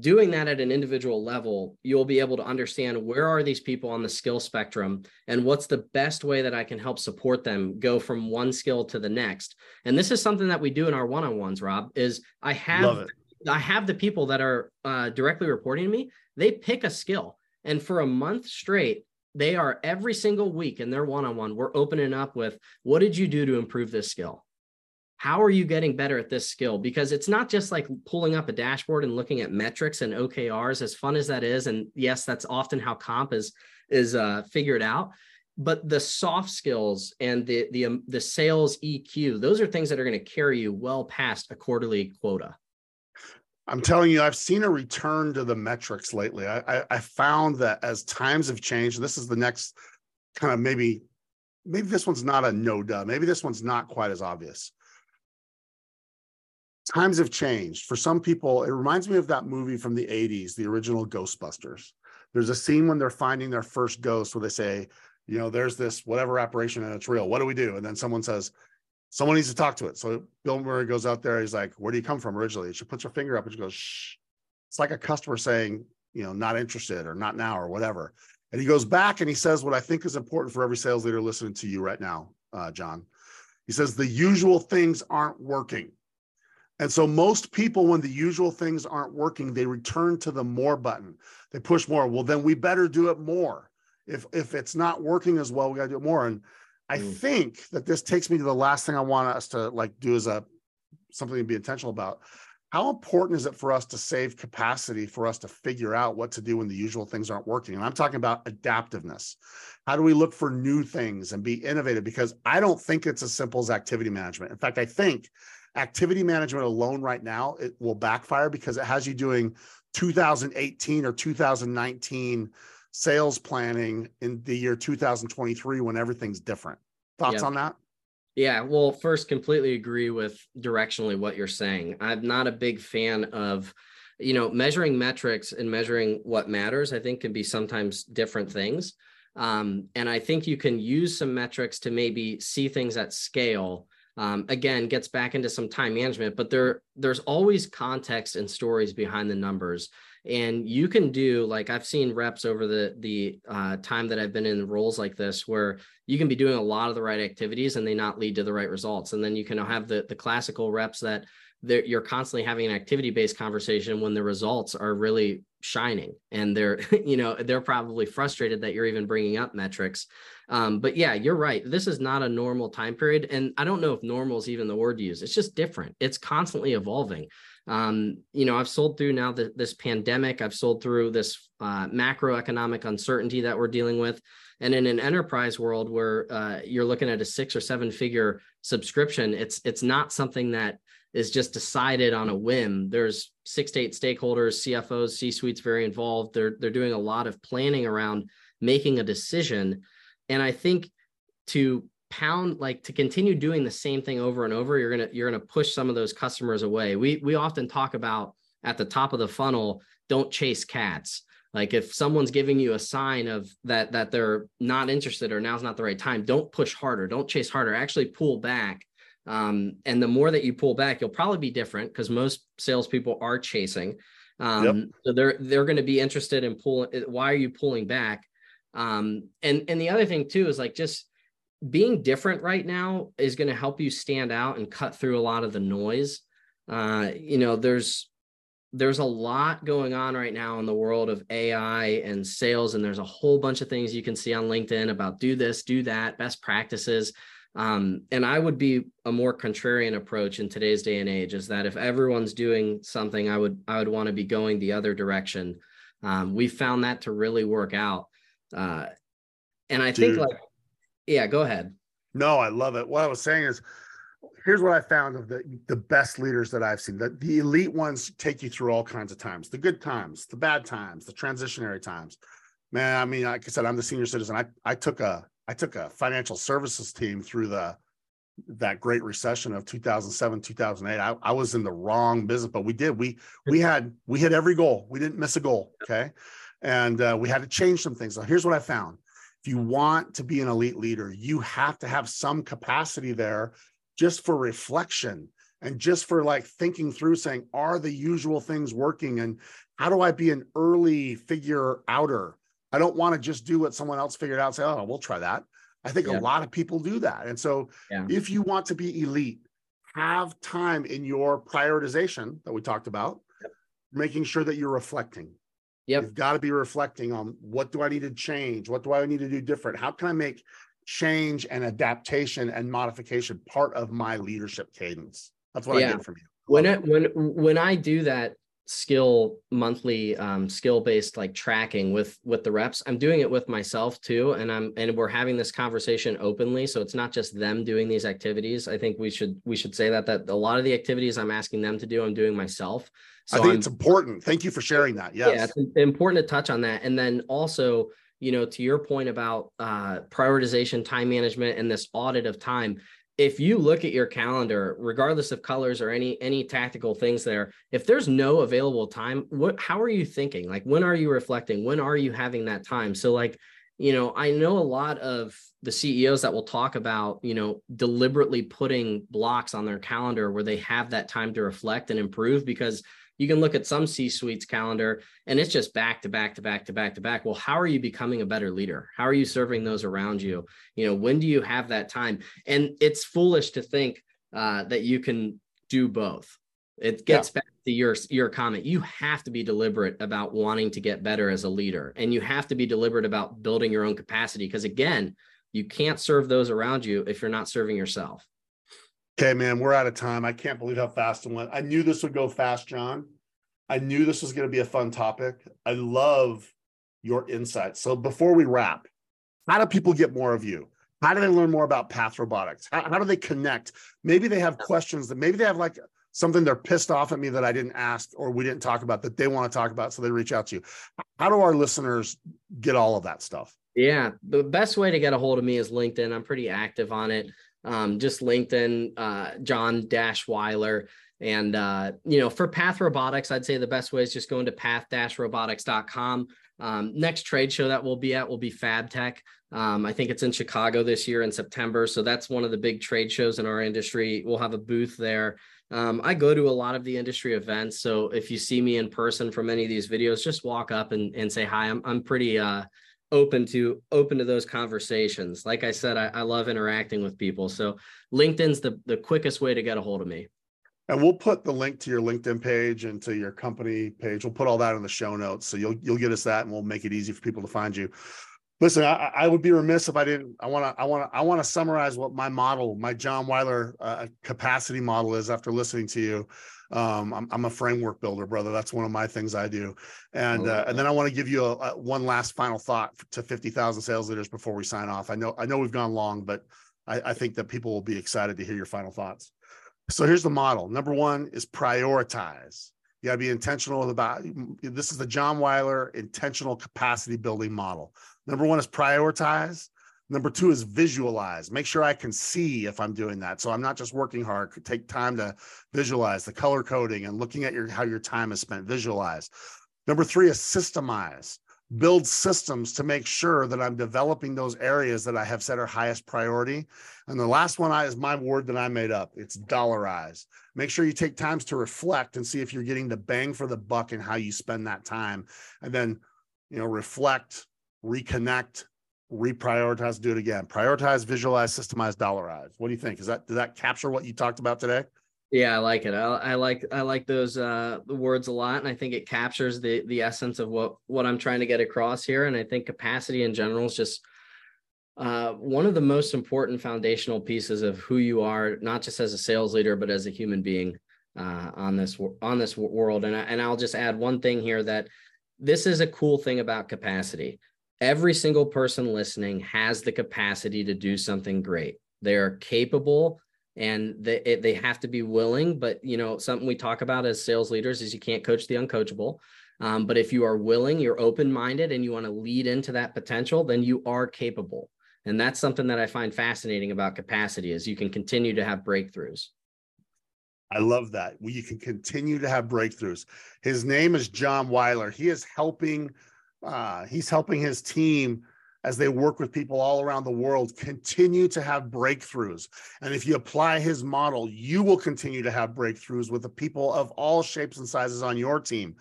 doing that at an individual level, you'll be able to understand where are these people on the skill spectrum and what's the best way that I can help support them go from one skill to the next. And this is something that we do in our one-on-ones, Rob, is I have I have the people that are uh, directly reporting to me, they pick a skill. And for a month straight, they are every single week in their one-on-one we're opening up with what did you do to improve this skill? How are you getting better at this skill? Because it's not just like pulling up a dashboard and looking at metrics and okrs as fun as that is and yes that's often how comp is is uh, figured out but the soft skills and the the um, the sales eq those are things that are going to carry you well past a quarterly quota I'm telling you, I've seen a return to the metrics lately. I, I, I found that as times have changed, this is the next kind of maybe, maybe this one's not a no duh. Maybe this one's not quite as obvious. Times have changed. For some people, it reminds me of that movie from the 80s, the original Ghostbusters. There's a scene when they're finding their first ghost where they say, you know, there's this whatever apparition and it's real. What do we do? And then someone says, someone needs to talk to it. So Bill Murray goes out there. He's like, "Where do you come from originally?" She puts her finger up and she goes, "Shh." It's like a customer saying, you know, not interested or not now or whatever. And he goes back and he says what I think is important for every sales leader listening to you right now, uh, John. He says the usual things aren't working. And so most people, when the usual things aren't working, they return to the more button. They push more. Well, then we better do it more. If if it's not working as well, we got to do it more. And I mm. think that this takes me to the last thing I want us to like do as a something to be intentional about. How important is it for us to save capacity for us to figure out what to do when the usual things aren't working? And I'm talking about adaptiveness. How do we look for new things and be innovative? Because I don't think it's as simple as activity management. In fact, I think activity management alone right now it will backfire because it has you doing 2018 or 2019 sales planning in the year 2023 when everything's different. Thoughts on that? Yeah, well, first, completely agree with directionally what you're saying. I'm not a big fan of, you know, measuring metrics and measuring what matters. I think can be sometimes different things. Um, and I think you can use some metrics to maybe see things at scale. Um, again, gets back into some time management, but there there's always context and stories behind the numbers. And you can do like i've seen reps over the the uh, time that i've been in roles like this where you can be doing a lot of the right activities and they not lead to the right results. And then you can have the the classical reps that you're constantly having an activity based conversation when the results are really shining and they're you know they're probably frustrated that you're even bringing up metrics. Um, but yeah you're right. This is not a normal time period. And i don't know if normal is even the word to use. It's just different. It's constantly evolving. Um, you know, I've sold through now the, this pandemic. I've sold through this uh, macroeconomic uncertainty that we're dealing with. And in an enterprise world where uh, you're looking at a six or seven figure subscription, it's it's not something that is just decided on a whim. There's six to eight stakeholders, CFOs, C-suites very involved. They're they're doing a lot of planning around making a decision. And I think to pound like to continue doing the same thing over and over you're to you're to push some of those customers away we we often talk about at the top of the funnel don't chase cats like if someone's giving you a sign of that that they're not interested or now's not the right time don't push harder don't chase harder actually pull back um, and the more that you pull back you'll probably be different because most salespeople are chasing um, yep. so they're they're going to be interested in pulling why are you pulling back um, and and the other thing too is like just being different right now is going to help you stand out and cut through a lot of the noise. Uh, you know, there's there's a lot going on right now in the world of AI and sales, and there's a whole bunch of things you can see on LinkedIn about do this, do that, best practices. Um, and I would be a more contrarian approach in today's day and age is that if everyone's doing something, I would I would want to be going the other direction. Um, we found that to really work out. Uh, and I Dude. think like, yeah, go ahead. No, I love it. What I was saying is, here's what I found of the the best leaders that I've seen. That the elite ones take you through all kinds of times, the good times, the bad times, the transitionary times. Man, I mean, like I said, I'm the senior citizen. I I took a I took a financial services team through the that great recession of 2007 2008 I, I was in the wrong business but we did. We we had we hit every goal. We didn't miss a goal okay? And uh, we had to change some things. So here's what i found. If you want to be an elite leader you have to have some capacity there just for reflection and just for like thinking through saying are the usual things working? And how do i be an early figure outer I don't want to just do what someone else figured out. say, oh, we'll try that. I think yeah. a lot of people do that. And so, yeah. if you want to be elite, have time in your prioritization that we talked about, yep. making sure that you're reflecting. Yep. You've got to be reflecting on what do I need to change? What do I need to do different? How can I make change and adaptation and modification part of my leadership cadence? That's what yeah. I get from you. When I, when when I do that, skill monthly um, skill based like tracking with with the reps. I'm doing it with myself too and i'm and we're having this conversation openly so it's not just them doing these activities. I think we should we should say that that a lot of the activities i'm asking them to do i'm doing myself. So i think I'm, it's important. Thank you for sharing that. Yes. yeah it's important to touch on that. And then also you know to your point about uh, prioritization time management and this audit of time if you look at your calendar regardless of colors or any any tactical things there if there's no available time what how are you thinking? Like when are you reflecting? When are you having that time? So like you know i know a lot of the ceos that will talk about you know deliberately putting blocks on their calendar where they have that time to reflect and improve because you can look at some C suites calendar and it's just back to back to back to back to back. Well, how are you becoming a better leader? How are you serving those around you? You know, when do you have that time? And it's foolish to think uh, that you can do both. It gets yeah. back to your your comment. You have to be deliberate about wanting to get better as a leader, and you have to be deliberate about building your own capacity. Because again, you can't serve those around you if you're not serving yourself. Okay, man, we're out of time. I can't believe how fast it went. I knew this would go fast, John. I knew this was going to be a fun topic. I love your insights. So before we wrap, how do people get more of you? How do they learn more about Path Robotics? How, how do they connect? Maybe they have questions that maybe they have like something they're pissed off at me that I didn't ask or we didn't talk about that they want to talk about. So they reach out to you. How do our listeners get all of that stuff? Yeah, the best way to get a hold of me is LinkedIn. I'm pretty active on it um, just LinkedIn, uh, John Dash Weiler. And, uh, you know, for Path Robotics, I'd say the best way is just going to path-robotics.com. Um, next trade show that we'll be at will be FabTech. Um, I think it's in Chicago this year in September. So that's one of the big trade shows in our industry. We'll have a booth there. Um, I go to a lot of the industry events. So if you see me in person from any of these videos, just walk up and, and say hi. I'm, I'm pretty, uh, open to open to those conversations like i said I, I, love interacting with people so linkedin's the, the quickest way to get a hold of me and we'll put the link to your linkedin page and to your company page we'll put all that in the show notes so you'll you'll get us that and we'll make it easy for people to find you listen i, I would be remiss if i didn't i want to i want to i want to summarize what my model my john weiler uh, capacity model is after listening to you um, I'm, I'm, a framework builder, brother. That's one of my things I do. And uh, and then I want to give you a, a, one last final thought to 50,000 sales leaders before we sign off. I know I know we've gone long, but I, I think that people will be excited to hear your final thoughts. So here's the model. Number one is prioritize. You got to be intentional about this is the John Weiler intentional capacity building model. Number one is prioritize. Number two is visualize. Make sure I can see if I'm doing that. So I'm not just working hard. Take time to visualize the color coding and looking at your how your time is spent. Visualize. Number three is systemize. Build systems to make sure that I'm developing those areas that I have set are highest priority. And the last one is my word that I made up. It's dollarize. Make sure you take times to reflect and see if you're getting the bang for the buck and how you spend that time. And then, you know, reflect, reconnect, reprioritize, do it again. Prioritize, visualize, systemize, dollarize. What do you think? Is that does that capture what you talked about today? Yeah, I like it. I, I like I like those uh, words a lot, and I think it captures the the essence of what what I'm trying to get across here. And I think capacity in general is just uh, one of the most important foundational pieces of who you are, not just as a sales leader, but as a human being uh, on this on this world. And I, and I'll just add one thing here that this is a cool thing about capacity. Every single person listening has the capacity to do something great. They are capable and they they have to be willing. But you know, something we talk about as sales leaders is you can't coach the uncoachable. Um, but if you are willing, you're open minded, and you want to lead into that potential, then you are capable. And that's something that I find fascinating about capacity is you can continue to have breakthroughs. I love that. You can continue to have breakthroughs. His name is John Weiler. He is helping. Uh, he's helping his team as they work with people all around the world continue to have breakthroughs. And if you apply his model, you will continue to have breakthroughs with the people of all shapes and sizes on your team.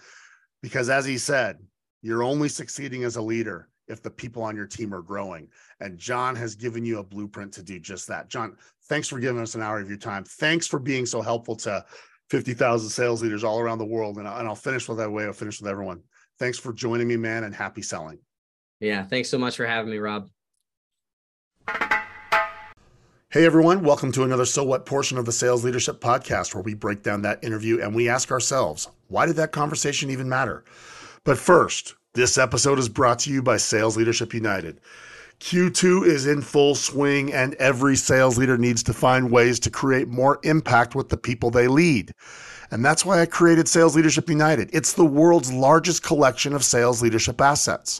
Because as he said, you're only succeeding as a leader if the people on your team are growing. And John has given you a blueprint to do just that. John, thanks for giving us an hour of your time. Thanks for being so helpful to 50,000 sales leaders all around the world. And, I'll finish with that way. I'll finish with everyone. Thanks for joining me, man, and happy selling. Yeah. Thanks so much for having me, Rob. Hey everyone, welcome to another So What portion of the Sales Leadership Podcast where we break down that interview and we ask ourselves, why did that conversation even matter? But first, this episode is brought to you by Sales Leadership United. Q2 is in full swing, and every sales leader needs to find ways to create more impact with the people they lead. And that's why I created Sales Leadership United. It's the world's largest collection of sales leadership assets.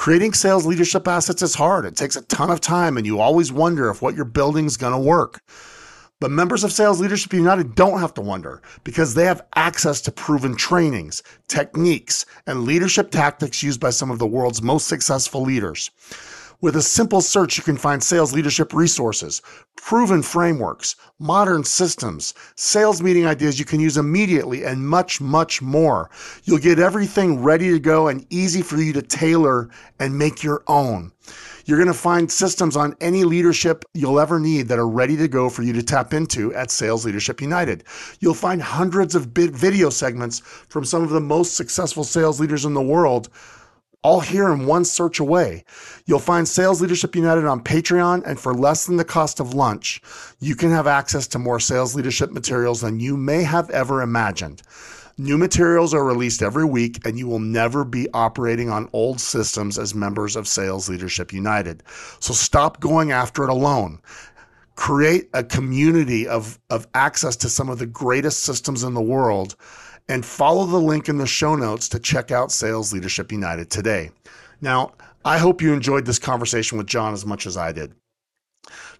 Creating sales leadership assets is hard. It takes a ton of time, and you always wonder if what you're building is going to work. But members of Sales Leadership United don't have to wonder because they have access to proven trainings, techniques, and leadership tactics used by some of the world's most successful leaders. With a simple search, you can find sales leadership resources, proven frameworks, modern systems, sales meeting ideas you can use immediately, and much, much more. You'll get everything ready to go and easy for you to tailor and make your own. You're going to find systems on any leadership you'll ever need that are ready to go for you to tap into at Sales Leadership United. You'll find hundreds of video segments from some of the most successful sales leaders in the world all here in one search away. You'll find Sales Leadership United on Patreon, and for less than the cost of lunch, you can have access to more sales leadership materials than you may have ever imagined. New materials are released every week, and you will never be operating on old systems as members of Sales Leadership United. So stop going after it alone. Create a community of, of access to some of the greatest systems in the world and follow the link in the show notes to check out Sales Leadership United today. Now, I hope you enjoyed this conversation with John as much as I did.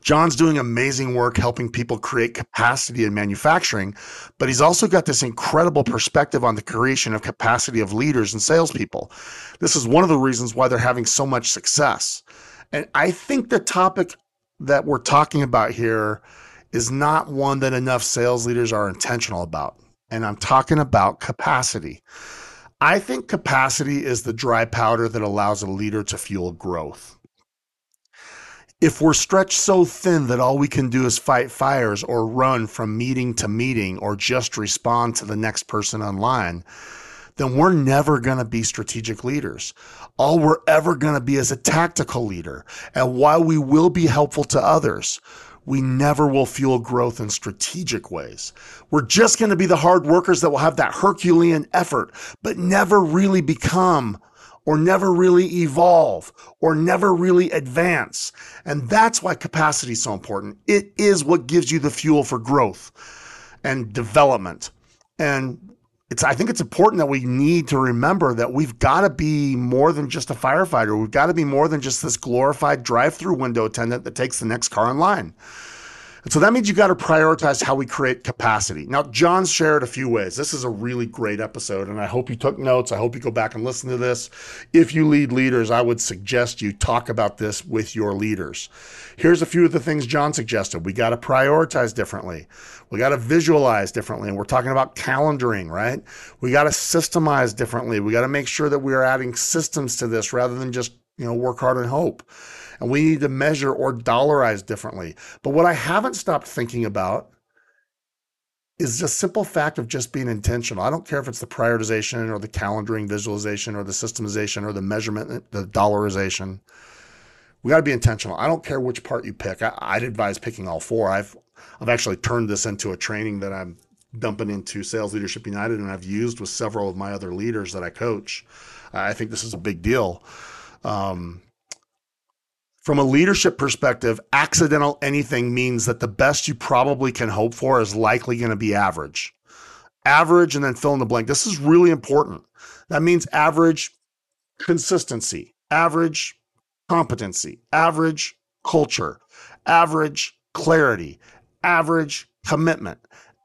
John's doing amazing work helping people create capacity in manufacturing, but he's also got this incredible perspective on the creation of capacity of leaders and salespeople. This is one of the reasons why they're having so much success. And I think the topic that we're talking about here is not one that enough sales leaders are intentional about and I'm talking about capacity. I think capacity is the dry powder that allows a leader to fuel growth. If we're stretched so thin that all we can do is fight fires or run from meeting to meeting or just respond to the next person online, then we're never going to be strategic leaders. All we're ever going to be is a tactical leader. And while we will be helpful to others, we never will fuel growth in strategic ways. We're just going to be the hard workers that will have that Herculean effort, but never really become or never really evolve or never really advance. And that's why capacity is so important. It is what gives you the fuel for growth and development. And it's I think it's important that we need to remember that we've got to be more than just a firefighter. We've got to be more than just this glorified drive-through window attendant that takes the next car in line. And so that means you got to prioritize how we create capacity. Now, John shared a few ways. This is a really great episode, and I hope you took notes. I hope you go back and listen to this. If you lead leaders, I would suggest you talk about this with your leaders. Here's a few of the things John suggested. We got to prioritize differently. We got to visualize differently. And we're talking about calendaring, right? We got to systemize differently. We got to make sure that we are adding systems to this rather than just, you know, work hard and hope and we need to measure or dollarize differently. But what I haven't stopped thinking about is just simple fact of just being intentional. I don't care if it's the prioritization or the calendaring visualization or the systemization or the measurement, the dollarization. We got to be intentional. I don't care which part you pick. I, would advise picking all four. I've I've actually turned this into a training that I'm dumping into Sales Leadership United, and I've used with several of my other leaders that I coach. I think this is a big deal. Um, from a leadership perspective, accidental anything means that the best you probably can hope for is likely going to be average. Average and then fill in the blank. This is really important. That means average consistency, average competency, average culture, average clarity, average commitment,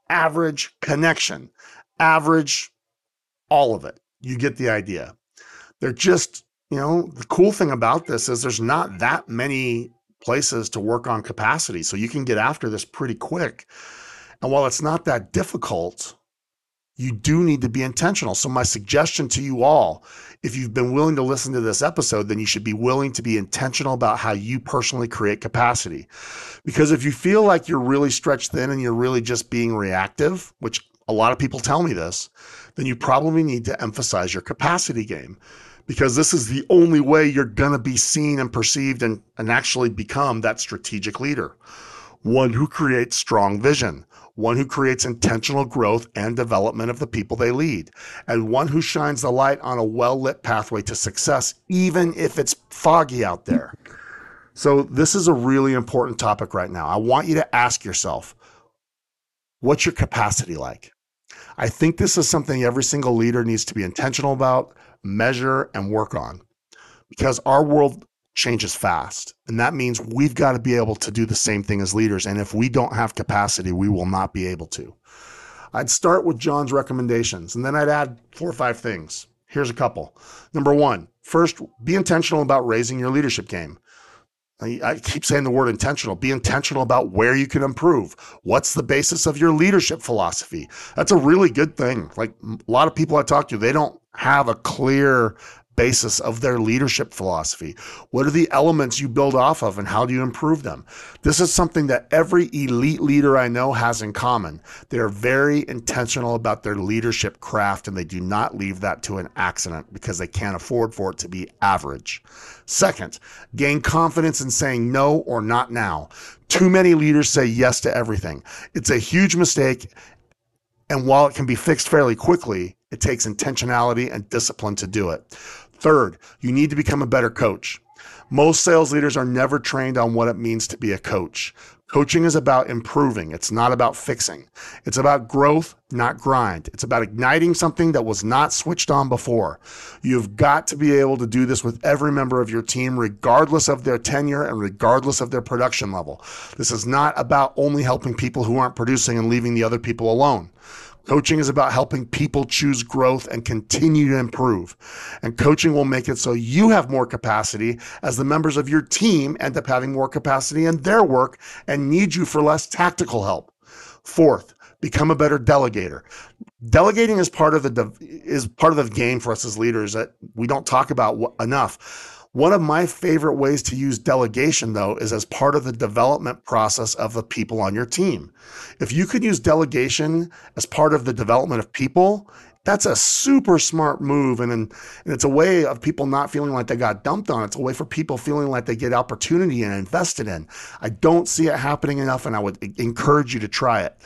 average connection, average all of it. You get the idea. They're just you know, the cool thing about this is there's not that many places to work on capacity. So you can get after this pretty quick. And while it's not that difficult, you do need to be intentional. So, my suggestion to you all if you've been willing to listen to this episode, then you should be willing to be intentional about how you personally create capacity. Because if you feel like you're really stretched thin and you're really just being reactive, which a lot of people tell me this, then you probably need to emphasize your capacity game because this is the only way you're going to be seen and perceived and, and actually become that strategic leader. One who creates strong vision, one who creates intentional growth and development of the people they lead, and one who shines the light on a well lit pathway to success, even if it's foggy out there. So, this is a really important topic right now. I want you to ask yourself what's your capacity like? I think this is something every single leader needs to be intentional about measure, and work on because our world changes fast. And that means we've got to be able to do the same thing as leaders. And if we don't have capacity, we will not be able to. I'd start with John's recommendations and then I'd add four or five things. Here's a couple. Number one, first, be intentional about raising your leadership game. I keep saying the word intentional. Be intentional about where you can improve. What's the basis of your leadership philosophy? That's a really good thing. Like a lot of people I talk to, they don't have a clear basis of their leadership philosophy? What are the elements you build off of and how do you improve them? This is something that every elite leader I know has in common. They're very intentional about their leadership craft and they do not leave that to an accident because they can't afford for it to be average. Second, gain confidence in saying no or not now. Too many leaders say yes to everything. It's a huge mistake. And while it can be fixed fairly quickly, it takes intentionality and discipline to do it. Third, you need to become a better coach. Most sales leaders are never trained on what it means to be a coach. Coaching is about improving. It's not about fixing. It's about growth, not grind. It's about igniting something that was not switched on before. You've got to be able to do this with every member of your team, regardless of their tenure and regardless of their production level. This is not about only helping people who aren't producing and leaving the other people alone. Coaching is about helping people choose growth and continue to improve. And coaching will make it so you have more capacity as the members of your team end up having more capacity in their work and need you for less tactical help. Fourth, become a better delegator. Delegating is part of the is part of the game for us as leaders that we don't talk about enough one of my favorite ways to use delegation, though, is as part of the development process of the people on your team. If you can use delegation as part of the development of people, that's a super smart move. And, and it's a way of people not feeling like they got dumped on. It's a way for people feeling like they get opportunity and invested in. I don't see it happening enough, and I would encourage you to try it.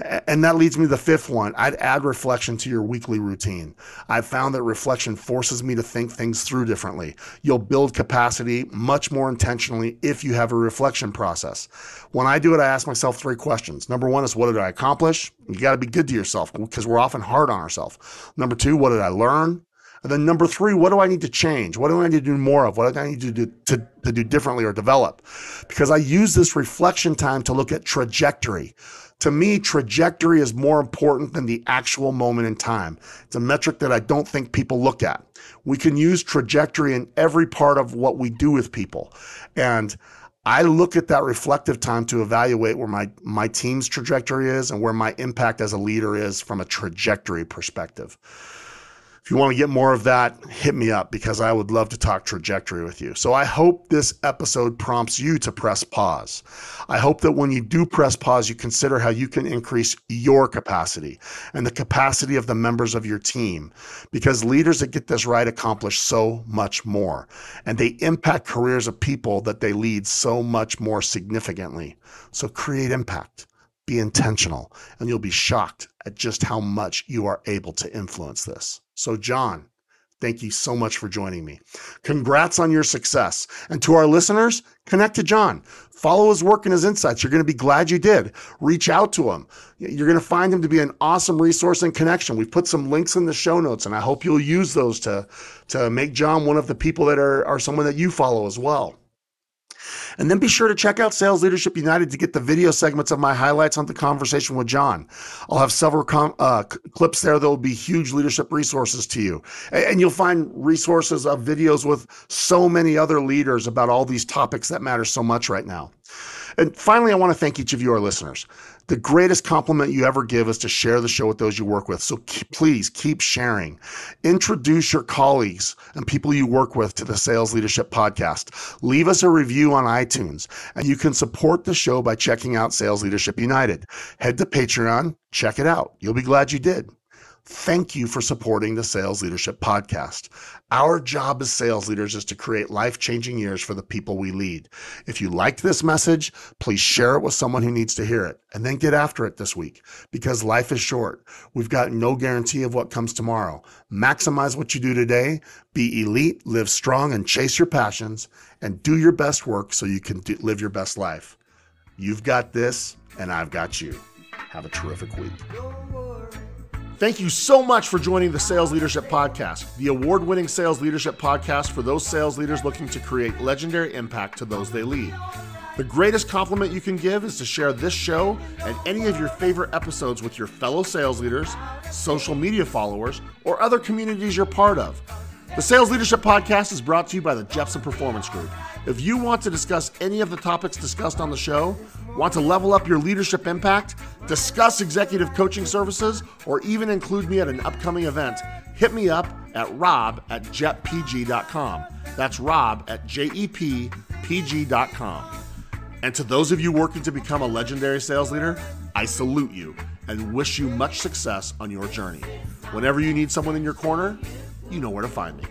And that leads me to the fifth one. I'd add reflection to your weekly routine. I've found that reflection forces me to think things through differently. You'll build capacity much more intentionally if you have a reflection process. When I do it, I ask myself three questions. Number one is, what did I accomplish? You got to be good to yourself because we're often hard on ourselves. Number two, what did I learn? And then number three, what do I need to change? What do I need to do more of? What do I need to do to, to do differently or develop? Because I use this reflection time to look at trajectory to me, trajectory is more important than the actual moment in time. It's a metric that I don't think people look at. We can use trajectory in every part of what we do with people. And I look at that reflective time to evaluate where my, my team's trajectory is and where my impact as a leader is from a trajectory perspective. If you want to get more of that, hit me up because I would love to talk trajectory with you. So I hope this episode prompts you to press pause. I hope that when you do press pause, you consider how you can increase your capacity and the capacity of the members of your team because leaders that get this right accomplish so much more and they impact careers of people that they lead so much more significantly. So create impact be intentional, and you'll be shocked at just how much you are able to influence this. So, John, thank you so much for joining me. Congrats on your success. And to our listeners, connect to John. Follow his work and his insights. You're going to be glad you did. Reach out to him. You're going to find him to be an awesome resource and connection. We've put some links in the show notes, and I hope you'll use those to, to make John one of the people that are, are someone that you follow as well. And then be sure to check out Sales Leadership United to get the video segments of my highlights on the conversation with John. I'll have several com- uh, clips there that will be huge leadership resources to you. And you'll find resources of videos with so many other leaders about all these topics that matter so much right now. And finally, I want to thank each of you, our listeners. The greatest compliment you ever give is to share the show with those you work with. So keep, please keep sharing. Introduce your colleagues and people you work with to the Sales Leadership Podcast. Leave us a review on iTunes, and you can support the show by checking out Sales Leadership United. Head to Patreon, check it out. You'll be glad you did. Thank you for supporting the Sales Leadership Podcast. Our job as sales leaders is to create life changing years for the people we lead. If you liked this message, please share it with someone who needs to hear it and then get after it this week because life is short. We've got no guarantee of what comes tomorrow. Maximize what you do today, be elite, live strong, and chase your passions and do your best work so you can do, live your best life. You've got this, and I've got you. Have a terrific week. Thank you so much for joining the Sales Leadership Podcast, the award winning sales leadership podcast for those sales leaders looking to create legendary impact to those they lead. The greatest compliment you can give is to share this show and any of your favorite episodes with your fellow sales leaders, social media followers, or other communities you're part of. The Sales Leadership Podcast is brought to you by the Jeppsen Performance Group. If you want to discuss any of the topics discussed on the show, want to level up your leadership impact, discuss executive coaching services, or even include me at an upcoming event, hit me up at rob at jetpg.com. That's rob at jepg.com. And to those of you working to become a legendary sales leader, I salute you and wish you much success on your journey. Whenever you need someone in your corner, you know where to find me.